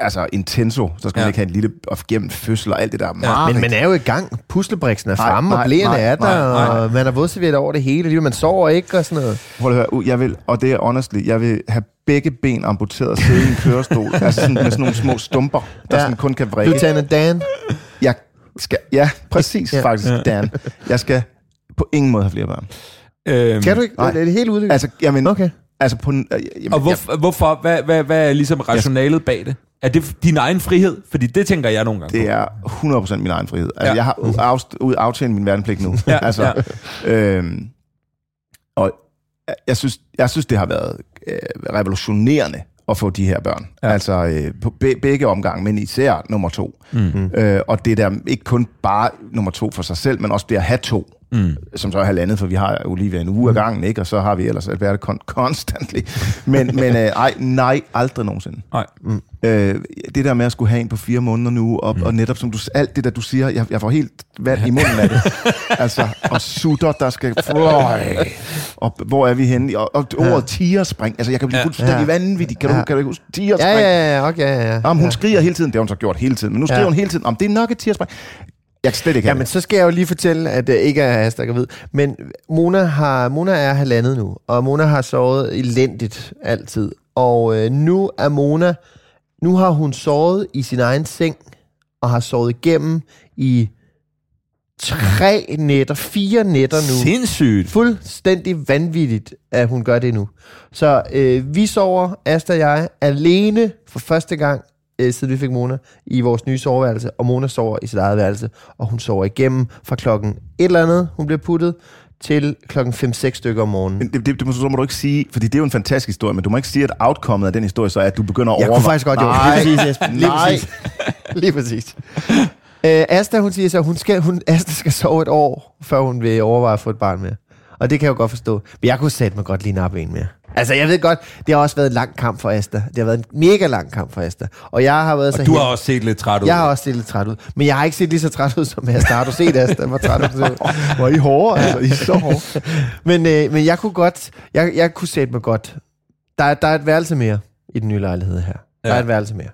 altså intenso. Så skal ja. Ja. man ikke have en lille, og gennem fødsel og alt det der. Ja. Men man er jo i gang. Puslebriksen er Nej, fremme, og blæerne er der, nej, nej. og man har vådserviet over det hele. Lige, man sover ikke og sådan noget. Prøv at høre, jeg vil, og det er honestly, jeg vil have begge ben amputeret og sidde i en kørestol, (laughs) altså sådan, med sådan nogle små stumper, der Ja. ja. sådan kun kan vrikke. Lieutenant Dan. Jeg skal, ja, præcis Ja. ja. faktisk, Dan. Jeg skal på ingen måde have flere børn. Øhm, Kan du ikke? Nej. Er det helt udviklet? Altså, jamen, Okay. altså på, øh, jamen, Og hvor, hvorfor? Hvad, hvad, hvad er ligesom rationalet bag det? Er det din egen frihed? Fordi det tænker jeg nogle gange Det på. er 100% min egen frihed. Altså, Ja. ja. Jeg har ud aftjent min værnepligt nu. Ja, altså, Øhm, og jeg synes, jeg synes, det har været øh, revolutionerende at få de her børn. Ja. Altså øh, på be- begge omgange, men især nummer to. Mm. Øh, og det der ikke kun bare nummer to for sig selv, men også det at have to. Mm. som så er halvandet, for vi har Olivia en uge ad gangen, ikke? og så har vi ellers con- constantly. Men, men øh, ej, nej, aldrig nogensinde. Nej. Øh, det der med at skulle have en på fire måneder nu, og, mm. og netop som du, alt det der, du siger, jeg, jeg får helt vand i munden af det. (laughs) altså, og sutter, der skal... Fløj, og hvor er vi henne? Og, og ordet tigerspring, altså jeg kan blive Ja. fuldstændig Ja. vanvittig. Kan du, Ja. kan du huske Ja, tigerspring? ja, ja, okay, ja, ja. Jamen, hun ja. skriger hele tiden, det har hun så gjort hele tiden, men nu skriger Ja. hun hele tiden, om det er nok et tigerspring. Jeg kan slet ikke Jamen, det. så skal jeg jo lige fortælle, at det ikke er Asta gravid. Men Mona, har, Mona er halvandet nu, og Mona har sovet elendigt altid. Og øh, nu er Mona, nu har hun sovet i sin egen seng, og har sovet igennem i tre nætter, fire nætter nu. Sindssygt. Fuldstændig vanvittigt, at hun gør det nu. Så øh, vi sover, Asta og jeg, alene for første gang, øh, siden vi fik Mona, i vores nye soveværelse. Og Mona sover i sit eget værelse, og hun sover igennem fra klokken et eller andet, hun bliver puttet, til klokken 5-6 stykker om morgenen. Men det, det, det må, så må du ikke sige, fordi det er jo en fantastisk historie, men du må ikke sige, at outcomet af den historie så er, at du begynder at Jeg kunne faktisk godt, jo. Nej, Lige præcis, Esben. Lige nej. præcis. Lige præcis. Øh, Asta, hun siger så, hun skal, hun, Asta skal sove et år, før hun vil overveje at få et barn mere. Og det kan jeg jo godt forstå. Men jeg kunne sætte mig godt lige nappe en mere. Altså, jeg ved godt, det har også været en lang kamp for Asta. Det har været en mega lang kamp for Asta. Og jeg har været så Og du har heldig- også set lidt træt ud. Jeg har også set lidt træt ud. Men jeg har ikke set lige så træt ud som Asta. Har du set Asta? Hvor træt ud? Hvor er I hårde, altså. I er så hårde. (laughs) men, øh, men jeg kunne godt, jeg, jeg kunne sætte mig godt. Der, er- der er et værelse mere i den nye lejlighed her. Der Ja. er et værelse mere.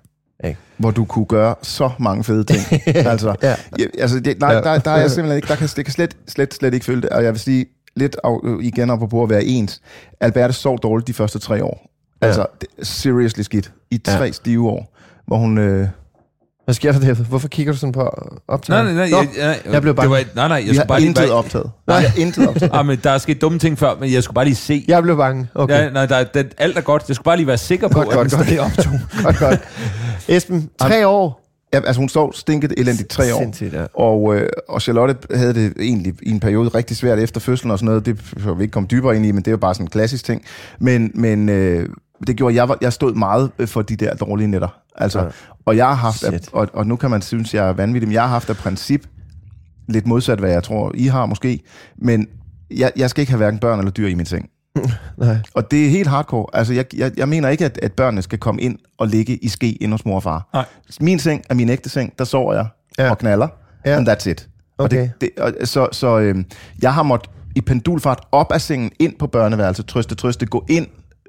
Ikke? Hvor du kunne gøre så mange fede ting. (laughs) altså, Ja. ja, altså det, nej, Ja. der, der er jeg simpelthen ikke, der kan, det kan slet, slet, slet ikke følge det. Og jeg vil sige, lidt af, igen op på at være ens. Alberte sov dårligt de første tre år. Ja. Altså, det, seriously skidt. I tre Ja. stive år, hvor hun... Øh, Hvad sker der, David? Hvorfor kigger du sådan på Nej, optaget? nej, nej. Nå, Jeg, jeg, jeg blev bange. Det var, nej, nej, jeg vi har bare lige... intet være- optaget. Nej. Har intet optaget. (laughs) Ah, men der er sket dumme ting før, men jeg skulle bare lige se. Jeg blev bange. Okay, Ja, nej, der, er- det, alt er godt. Jeg skulle bare lige være sikker på, Godt, at godt, godt. stadig optog. godt, godt. (laughs) Esben, tre år. Ja, altså hun sov stinket elendigt tre år. Ja. Og, øh, og Charlotte havde det egentlig i en periode rigtig svært efter fødslen og sådan noget. Det får vi ikke komme dybere ind i, men det er jo bare sådan en klassisk ting. Men, men øh, det gjorde, jeg, var- jeg stod meget øh, for de der dårlige nætter. Altså, Ja. Og jeg har haft, af, Shit. og, og nu kan man synes, jeg er vanvittig, men jeg har haft af princip, lidt modsat hvad jeg tror, I har måske, men jeg, jeg skal ikke have hverken børn eller dyr i min seng. (laughs) Nej. Og det er helt hardcore. Altså, jeg, jeg, jeg mener ikke, at, at børnene skal komme ind og ligge i ske ind hos mor og far. Nej. Min seng er min ægte seng, der sover jeg Ja. og knaller, Ja. and that's it. Og Okay. det, det, og, så så øh, jeg har måttet i pendulfart op af sengen, ind på børneværelset, trøste, trøste, gå ind,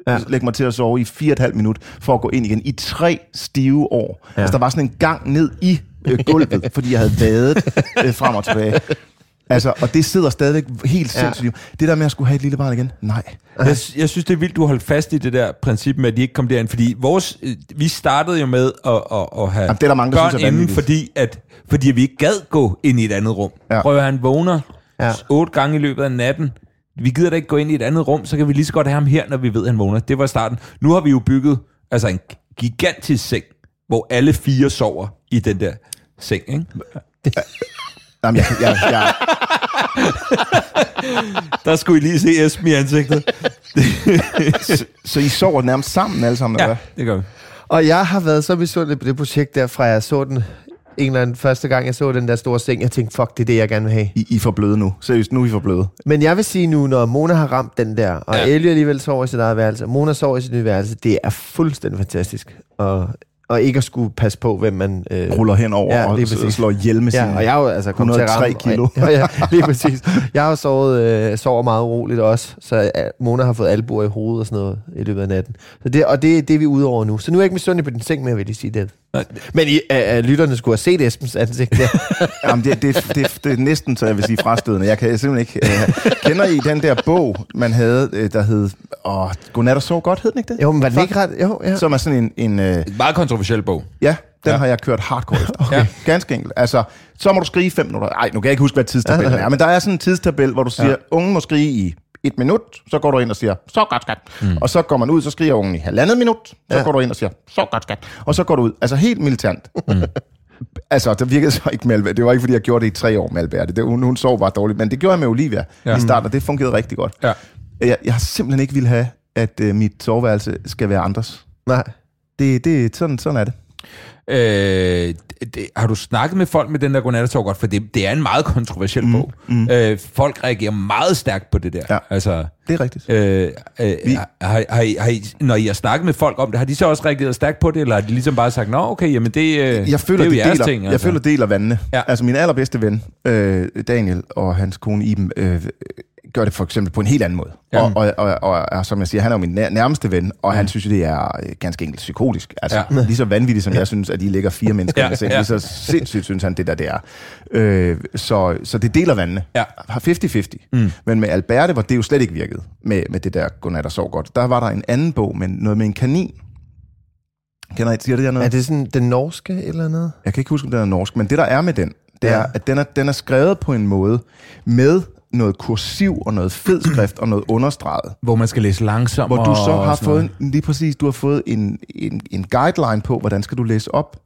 Ja. lægge mig til at sove i fire og et halvt minut, for at gå ind igen i tre stive år. Ja. Altså, der var sådan en gang ned i øh, gulvet, fordi jeg havde vadet (laughs) øh, frem og tilbage. Altså, og det sidder stadigvæk helt Ja. sindssygt. Det der med at skulle have et lille barn igen, nej. Jeg, jeg synes, det er vildt, du holdt fast i det der princip med, at de ikke kom derind, fordi vores, øh, vi startede jo med at, at, at have Jamen, det er der mange, der børn synes er inden, fordi, at, fordi vi ikke gad gå ind i et andet rum. Ja. Prøv at han vågner ja. otte gange i løbet af natten. Vi gider da ikke gå ind i et andet rum, så kan vi lige så godt have ham her, når vi ved, at han vågner. Det var starten. Nu har vi jo bygget altså en gigantisk seng, hvor alle fire sover i den der seng. Ikke? Jamen, jeg, jeg, jeg, Der skulle I lige se Esben i ansigtet. så, så I sover nærmest sammen alle sammen, eller Ja, hvad? det gør vi. Og jeg har været så misundelig på det projekt der, fra jeg så den en eller anden første gang, jeg så den der store seng. Jeg tænkte, fuck, det er det, jeg gerne vil have. I, I er for bløde nu. Seriøst, nu er I for bløde. Men jeg vil sige nu, når Mona har ramt den der, og Ja. ja. Ellie alligevel sover i sit eget værelse, og Mona sover i sit nye værelse, det er fuldstændig fantastisk. Og, og ikke at skulle passe på, hvem man... Øh, Ruller henover Ja, og præcis. slår ihjel med Ja, og jeg har jo altså kommet til at 103 ramme... kilo. Ja, ja, lige præcis. Jeg har sovet, øh, sover meget roligt også, så Mona har fået albuer i hovedet og sådan noget i løbet af natten. Så det, og det, det er vi ude over nu. Så nu er jeg ikke misundelig på din seng mere, vil jeg lige sige det. Nej. Men I, øh, lytterne skulle have set Esbens ansigt der. (laughs) Jamen, det, det, det, det er næsten, så jeg vil sige, frastødende. Jeg kan simpelthen ikke... Øh, kender I den der bog, man havde, øh, der hed... Åh, Godnat og sov godt, hed den ikke det? jo, men var det ikke ret? Jo, ja. Som er sådan en... en øh, meget kontroversiel bog. ja, den Ja. ja. har jeg kørt hardcore efter. (laughs) Okay. Ja. Ganske enkelt. Altså, så må du skrige fem minutter. Ej, nu kan jeg ikke huske, hvad tidstabellen er, men der er sådan en tidstabel, hvor du siger, ja. ungen må skrige i et minut, så går du ind og siger, så godt skat. Mm. Og så går man ud, så skriger ungen i halvandet minut, så Ja. går du ind og siger, så godt skat. Og så går du ud. Altså helt militant. Mm. (laughs) Altså, det virkede så ikke med Albert. Det var ikke, fordi jeg gjorde det i tre år med Albert. Det, hun, hun sov bare dårligt, men det gjorde jeg med Olivia Ja. ja. i starten, og det fungerede rigtig godt. Ja. Jeg, jeg har simpelthen ikke ville have, at øh, mit soveværelse skal være andres. Nej. Det, det, sådan, sådan er det. Øh, det, har du snakket med folk med den der godnat så godt? For det, det er en meget kontroversiel bog. Mm. Øh, folk reagerer meget stærkt på det der. Ja. Altså, Det er rigtigt. øh, øh, har, har, I, har I, når I har snakket med folk om det, har de så også reageret stærkt på det, eller har de ligesom bare sagt, nå okay, jamen det, øh, jeg føler, det er jo det deler, ting? Jeg føler, deler vandene. Ja. Altså min allerbedste ven, øh, Daniel og hans kone Iben, øh, gør det for eksempel på en helt anden måde. Ja. Og, og, og, og, og som jeg siger, han er jo min nær- nærmeste ven, og han synes jo, det er øh, ganske enkelt psykotisk. Altså Ja. lige så vanvittigt, som jeg synes, at de ligger fire (laughs) mennesker Ja, i seng. ja. Lige så sindssygt synes han, det der det er. Øh, så, så det deler vandene. Ja. Har 50-50. Mm. Men med Alberte, hvor det jo slet ikke virkede med, med det der Godnat og Sov Godt, der var der en anden bog, med noget med en kanin. Kender I, siger det der noget? Er det sådan den norske eller noget? Jeg kan ikke huske, om den er norsk, men det, der er med den, det Ja. er, at den er, den er skrevet på en måde med noget kursiv og noget fed skrift og noget understreget. Hvor man skal læse langsomt. Hvor du så har fået, en, lige præcis, du har fået en, en, en guideline på, hvordan skal du læse op.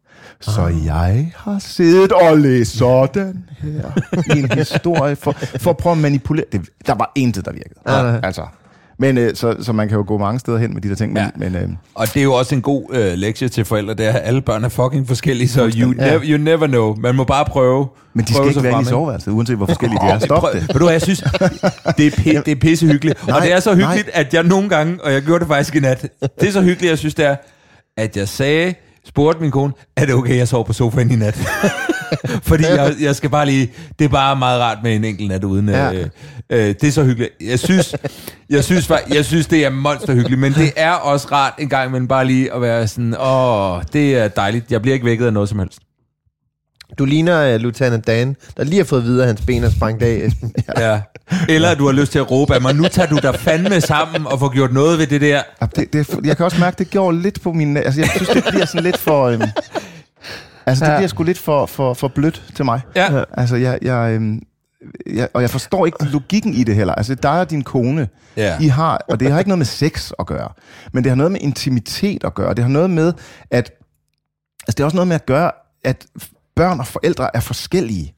Så Ah. jeg har siddet og læst sådan her i en (laughs) historie, for, for at prøve at manipulere. Det, der var intet, der virkede. Nej. Altså. Men øh, så, så man kan jo gå mange steder hen med de der ting. Men, Ja. men, øh, Og det er jo også en god øh, lektie til forældre, det er, at alle børn er fucking forskellige, så you, Ja. never, you never know. Man må bare prøve. men de prøve skal ikke sig være i soveværelset, uanset hvor forskellige de er. Stop Prøv- det. Ved du hvad, jeg synes, det er, pi- det er pisse hyggeligt. og Nej, det er så hyggeligt, nej. at jeg nogle gange, og jeg gjorde det faktisk i nat, det er så hyggeligt, jeg synes, det er, at jeg sagde, spurgte min kone, er det okay, jeg sover på sofaen i nat? (laughs) Fordi jeg, jeg skal bare lige, det er bare meget rart med en enkelt nat uden. Ja. Øh, øh, det er så hyggeligt. Jeg synes, jeg synes, jeg synes det er monster hyggeligt, men det er også rart en gang, men bare lige at være sådan, åh, det er dejligt. Jeg bliver ikke vækket af noget som helst. Du ligner uh, Lieutenant Dan, der lige har fået videre, at hans ben er sprængt af, Esben. (laughs) Ja. Eller at du har lyst til at råbe af mig, nu tager du dig fandme sammen og får gjort noget ved det der. Ja, det, det, jeg kan også mærke, det gjorde lidt på min... Altså, jeg synes, det bliver sådan lidt for... Øhm, altså, det Ja. bliver sgu lidt for, for, for blødt til mig. Ja. Altså, jeg... jeg, øhm, jeg og jeg forstår ikke logikken i det heller. Altså, dig og din kone, Ja. I har... Og det har ikke noget med sex at gøre. Men det har noget med intimitet at gøre. Det har noget med, at... Altså, det har også noget med at gøre, at børn og forældre er forskellige.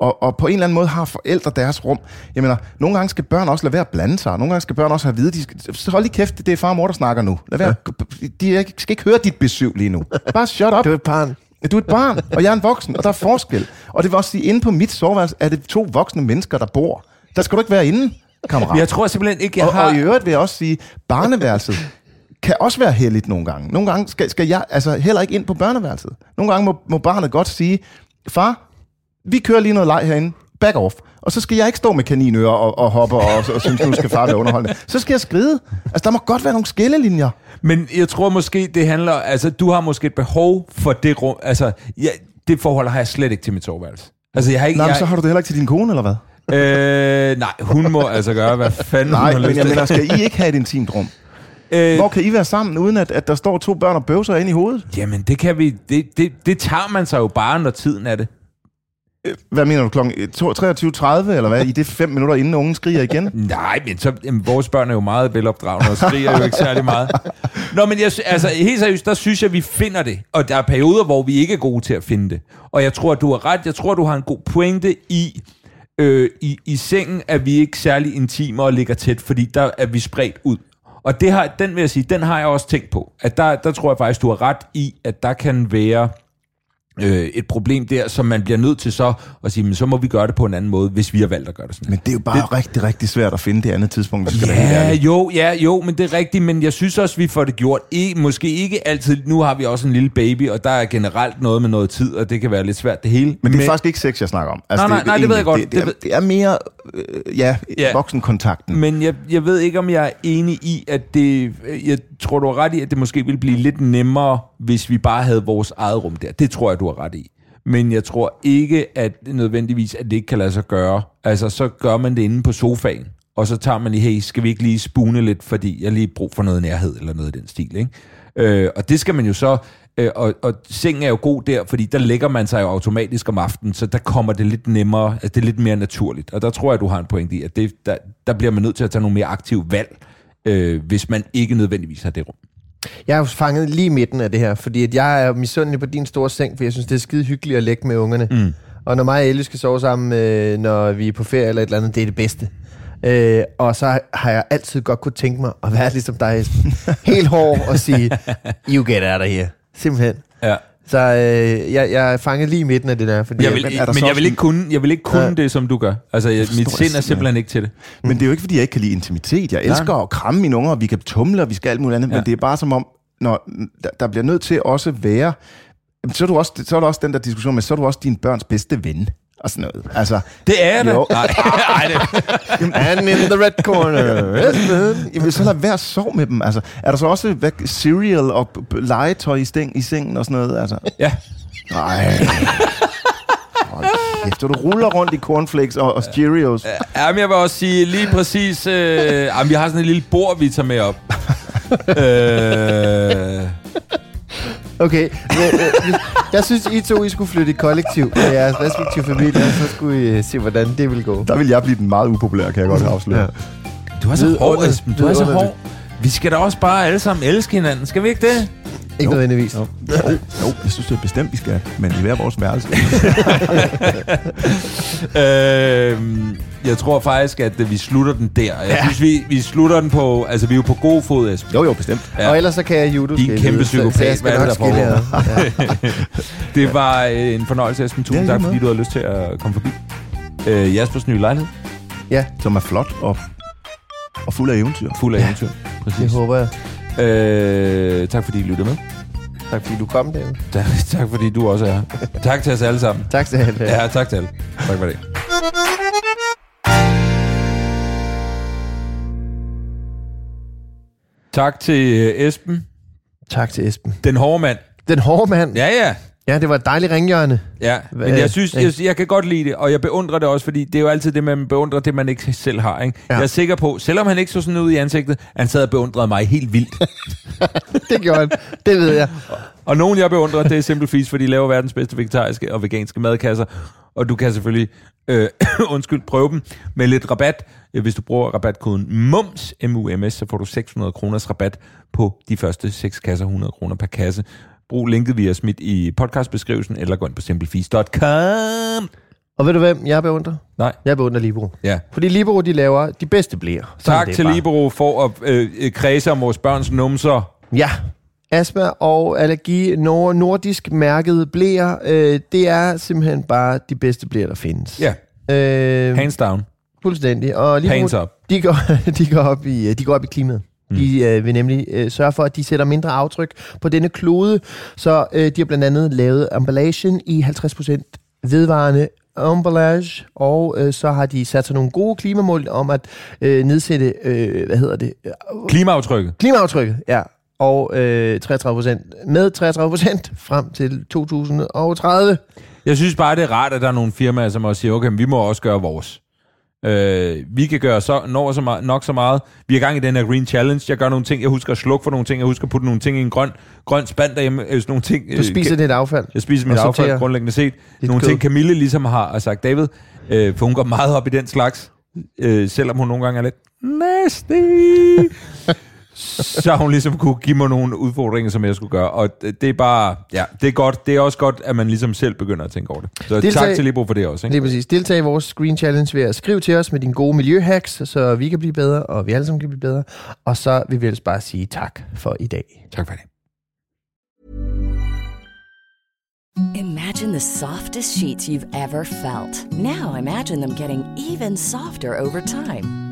Og, og på en eller anden måde har forældre deres rum. Jeg mener, nogle gange skal børn også lade være at blande sig. Nogle gange skal børn også have at vide, de skal, hold lige kæft, det er far og mor, der snakker nu. Lad være, de er- skal ikke høre dit besøg lige nu. Bare shut up. Du er et barn. Du er et barn, og jeg er en voksen, og der er forskel. Og det vil også sige, inde på mit soveværelse er det to voksne mennesker, der bor. Der skal du ikke være inde, kammerat. Jeg tror simpelthen ikke, jeg og, har... og i øvrigt vil jeg også sige, barneværelset kan også være heldigt nogle gange. Nogle gange skal, skal jeg altså heller ikke ind på børneværelset. Nogle gange må, må barnet godt sige, far, vi kører lige noget leg herinde, back off. Og så skal jeg ikke stå med kaninører og, og hoppe og, og, og synes, nu skal far være underholdende. Så skal jeg skride. Altså, der må godt være nogle skillelinjer. Men jeg tror måske, det handler... Altså, du har måske et behov for det rum... Altså, ja, det forhold har jeg slet ikke til mit soveværelse. Altså, jeg har ikke... Nej, men jeg, så har du det heller ikke til din kone, eller hvad? øh, nej, hun må altså gøre, hvad fanden Nej, hun har men jeg mener, skal I ikke have et intimt rum? Øh, Hvor kan I være sammen, uden at, at der står to børn og bøvser ind i hovedet? Jamen, det kan vi... Det, det, det tager man sig jo bare, når tiden er det. Hvad mener du, klokken 23.30, eller hvad? I det fem minutter, inden ungen skriger igen? (laughs) Nej, men så, jamen, vores børn er jo meget velopdragende og skriger jo ikke særlig meget. (laughs) Nå, men jeg, altså, helt seriøst, der synes jeg, vi finder det. Og der er perioder, hvor vi ikke er gode til at finde det. Og jeg tror, du har ret. Jeg tror, du har en god pointe i, øh, i, i sengen, at vi ikke særlig intime og ligger tæt, fordi der er vi spredt ud. Og det har, den vil jeg sige, den har jeg også tænkt på. At der, der tror jeg faktisk, du har ret i, at der kan være øh, et problem der, som man bliver nødt til så at sige, men så må vi gøre det på en anden måde, hvis vi har valgt at gøre det sådan. Men det er jo bare det... rigtig, rigtig svært at finde det andet tidspunkt, skal Ja, jo, ja, jo, men det er rigtigt, men jeg synes også, vi får det gjort. I, måske ikke altid, nu har vi også en lille baby, og der er generelt noget med noget tid, og det kan være lidt svært det hele. Men det er faktisk ikke sex, jeg snakker om. Nej, nej, nej, det ved jeg godt. Det, det, er, Det det er mere, øh, ja, Ja. ja, voksenkontakten. Men jeg, jeg ved ikke, om jeg er enig i, at det... Jeg tror, du har ret i, at det måske ville blive lidt nemmere, hvis vi bare havde vores eget rum der. Det tror jeg, du har ret i. Men jeg tror ikke, at nødvendigvis, at det ikke kan lade sig gøre. Altså, så gør man det inde på sofaen, og så tager man lige, hey, skal vi ikke lige spune lidt, fordi jeg har lige brug for noget nærhed, eller noget i den stil, ikke? Øh, og det skal man jo så... Øh, og, og sengen er jo god der, fordi der lægger man sig jo automatisk om aftenen, så der kommer det lidt nemmere, altså det er lidt mere naturligt. Og der tror jeg, du har en point i, at det, der, der bliver man nødt til at tage nogle mere aktive valg, øh, hvis man ikke nødvendigvis har det rum. Jeg er jo fanget lige i midten af det her, fordi at jeg er misundelig på din store seng, for jeg synes, det er skide hyggeligt at lægge med ungerne. Mm. Og når mig og Elle skal sove sammen, øh, når vi er på ferie eller et eller andet, det er det bedste. Øh, og så har jeg altid godt kunne tænke mig at være (laughs) ligesom dig. Helt hård og sige, you get out of here. Simpelthen. Ja. Så øh, jeg, jeg er fanget lige i midten af det der. Fordi Jeg vil, men er der men jeg vil ikke kunne, jeg vil ikke kunne Ja. det, som du gør. Altså, jeg, mit sind er simpelthen ikke til det. Men det er jo ikke, fordi jeg ikke kan lide intimitet. Jeg elsker at kramme mine unger, og vi kan tumle, og vi skal alt muligt andet. Ja. Ja. Men det er bare som om, når der, der bliver nødt til også være... Jamen, Så er, du også, så er der også den der diskussion med, så er du også din børns bedste ven. Og sådan noget. Altså, Det er det. Jo. (laughs) Nej, nej, det, And in the red corner. Esben. jamen, så lad være at sove med dem. Altså, er der så også hvad, cereal og legetøj i, steng, i sengen og sådan noget? Altså, ja. nej. Hold kæft, du ruller rundt i cornflakes og, og Cheerios. Ja, men jeg vil også sige lige præcis... Øh, jamen, vi har sådan et lille bord, vi tager med op. (laughs) øh, Okay, men, øh, jeg synes, I to I skulle flytte i kollektiv med jeres respektive familier, så skulle I øh, se, hvordan det ville gå. Der vil jeg blive den meget upopulær, kan jeg godt afsløre. Ja. du er så hård. Esben. Du er så hård. Vi skal da også bare alle sammen elske hinanden. Skal vi ikke det? Ikke nødvendigvis. Jo, jo, jeg synes det er bestemt, vi skal, men i hver vores værelse. (laughs) Øh, jeg tror faktisk, at vi slutter den der. Jeg synes, vi, vi slutter den på... Altså, vi er jo på god fod, Esben. Jo, jo, bestemt. Ja. Og ellers så kan jeg judo Din kæmpe psykopat. Hvad er det, der (laughs) Ja. Det var øh, en fornøjelse, Esben. Tusind Ja, tak, fordi du havde lyst til at komme forbi. Øh, Jaspers nye lejlighed. ja, Som er flot og, og fuld af eventyr. Fuld af eventyr. det Præcis. håber jeg. Øh, tak fordi I lyttede med. Tak fordi du kom, David. (laughs) Tak, tak fordi du også er her. tak til os alle sammen. Tak til alle. Ja, tak til alle. Tak for det. Tak til øh, Esben, Tak til Esben. den hårde mand. Den hårde mand. Ja, ja. Ja, det var et dejligt ringhjørne. Ja, men jeg synes, jeg, jeg kan godt lide det, og jeg beundrer det også, fordi det er jo altid det, man beundrer, det man ikke selv har. Ikke? Ja. Jeg er sikker på, selvom han ikke så sådan ud i ansigtet, han sad og beundrede mig helt vildt. (laughs) Det gjorde han. Det ved jeg. Og nogen, jeg beundrer, det er Simple Feast, for de laver verdens bedste vegetariske og veganske madkasser. Og du kan selvfølgelig, øh, (coughs) undskyld, prøve dem med lidt rabat. Hvis du bruger rabatkoden MUMS, M-U-M-S, så får du 600 kroners rabat på de første 6 kasser, 100 kroner per kasse. Brug linket, vi har smidt i podcastbeskrivelsen, eller gå ind på simplefeast.com. Og ved du hvem jeg beundrer? Nej, Jeg beundrer Libero. ja. Fordi Libero, de laver de bedste blæer. Sådan Tak til bare. Libero for at øh, øh, kredse om vores børns numser. Ja. Astma og allergi, nord- nordisk mærket blæer, øh, det er simpelthen bare de bedste blæer, der findes. Ja, Øh, hands down. fuldstændig. Og Libero, Hands up. de går, (laughs) de går, op, i, øh, de går op i klimaet. Mm. De øh, vil nemlig øh, sørge for, at de sætter mindre aftryk på denne klode. Så øh, de har blandt andet lavet emballagen i 50% vedvarende emballage, og øh, så har de sat sig nogle gode klimamål om at øh, nedsætte, øh, hvad hedder det, Klimaaftrykket. klimaaftrykket, ja, og øh, 33% med 33% frem til 2030. Jeg synes bare, det er rart, at der er nogle firmaer, som også siger, okay, vi må også gøre vores. Øh, vi kan gøre så, når så meget, nok så meget. Vi er i gang i den her Green Challenge. Jeg gør nogle ting. Jeg husker at slukke for nogle ting. Jeg husker at putte nogle ting i en grøn, grøn spand derhjemme. Øh, nogle ting. Du spiser dit affald. Jeg spiser mit affald, grundlæggende set. Nogle kød. ting, Camille ligesom har, har sagt, David, øh, for hun går meget op i den slags, øh, selvom hun nogle gange er lidt nasty. (laughs) så har hun ligesom kunne give mig nogle udfordringer, som jeg skulle gøre. Og det det er bare, ja, det er godt. Det er også godt, at man ligesom selv begynder at tænke over det. Så Deltag- tak til Libro for det også. Ikke? Lige præcis. Deltag i vores Green Challenge ved at skrive til os med dine gode miljøhacks, så vi kan blive bedre, og vi alle sammen kan blive bedre. Og så vil vi ellers bare sige tak for i dag. Tak for det. Imagine the softest sheets you've ever felt. Now imagine them getting even softer over time.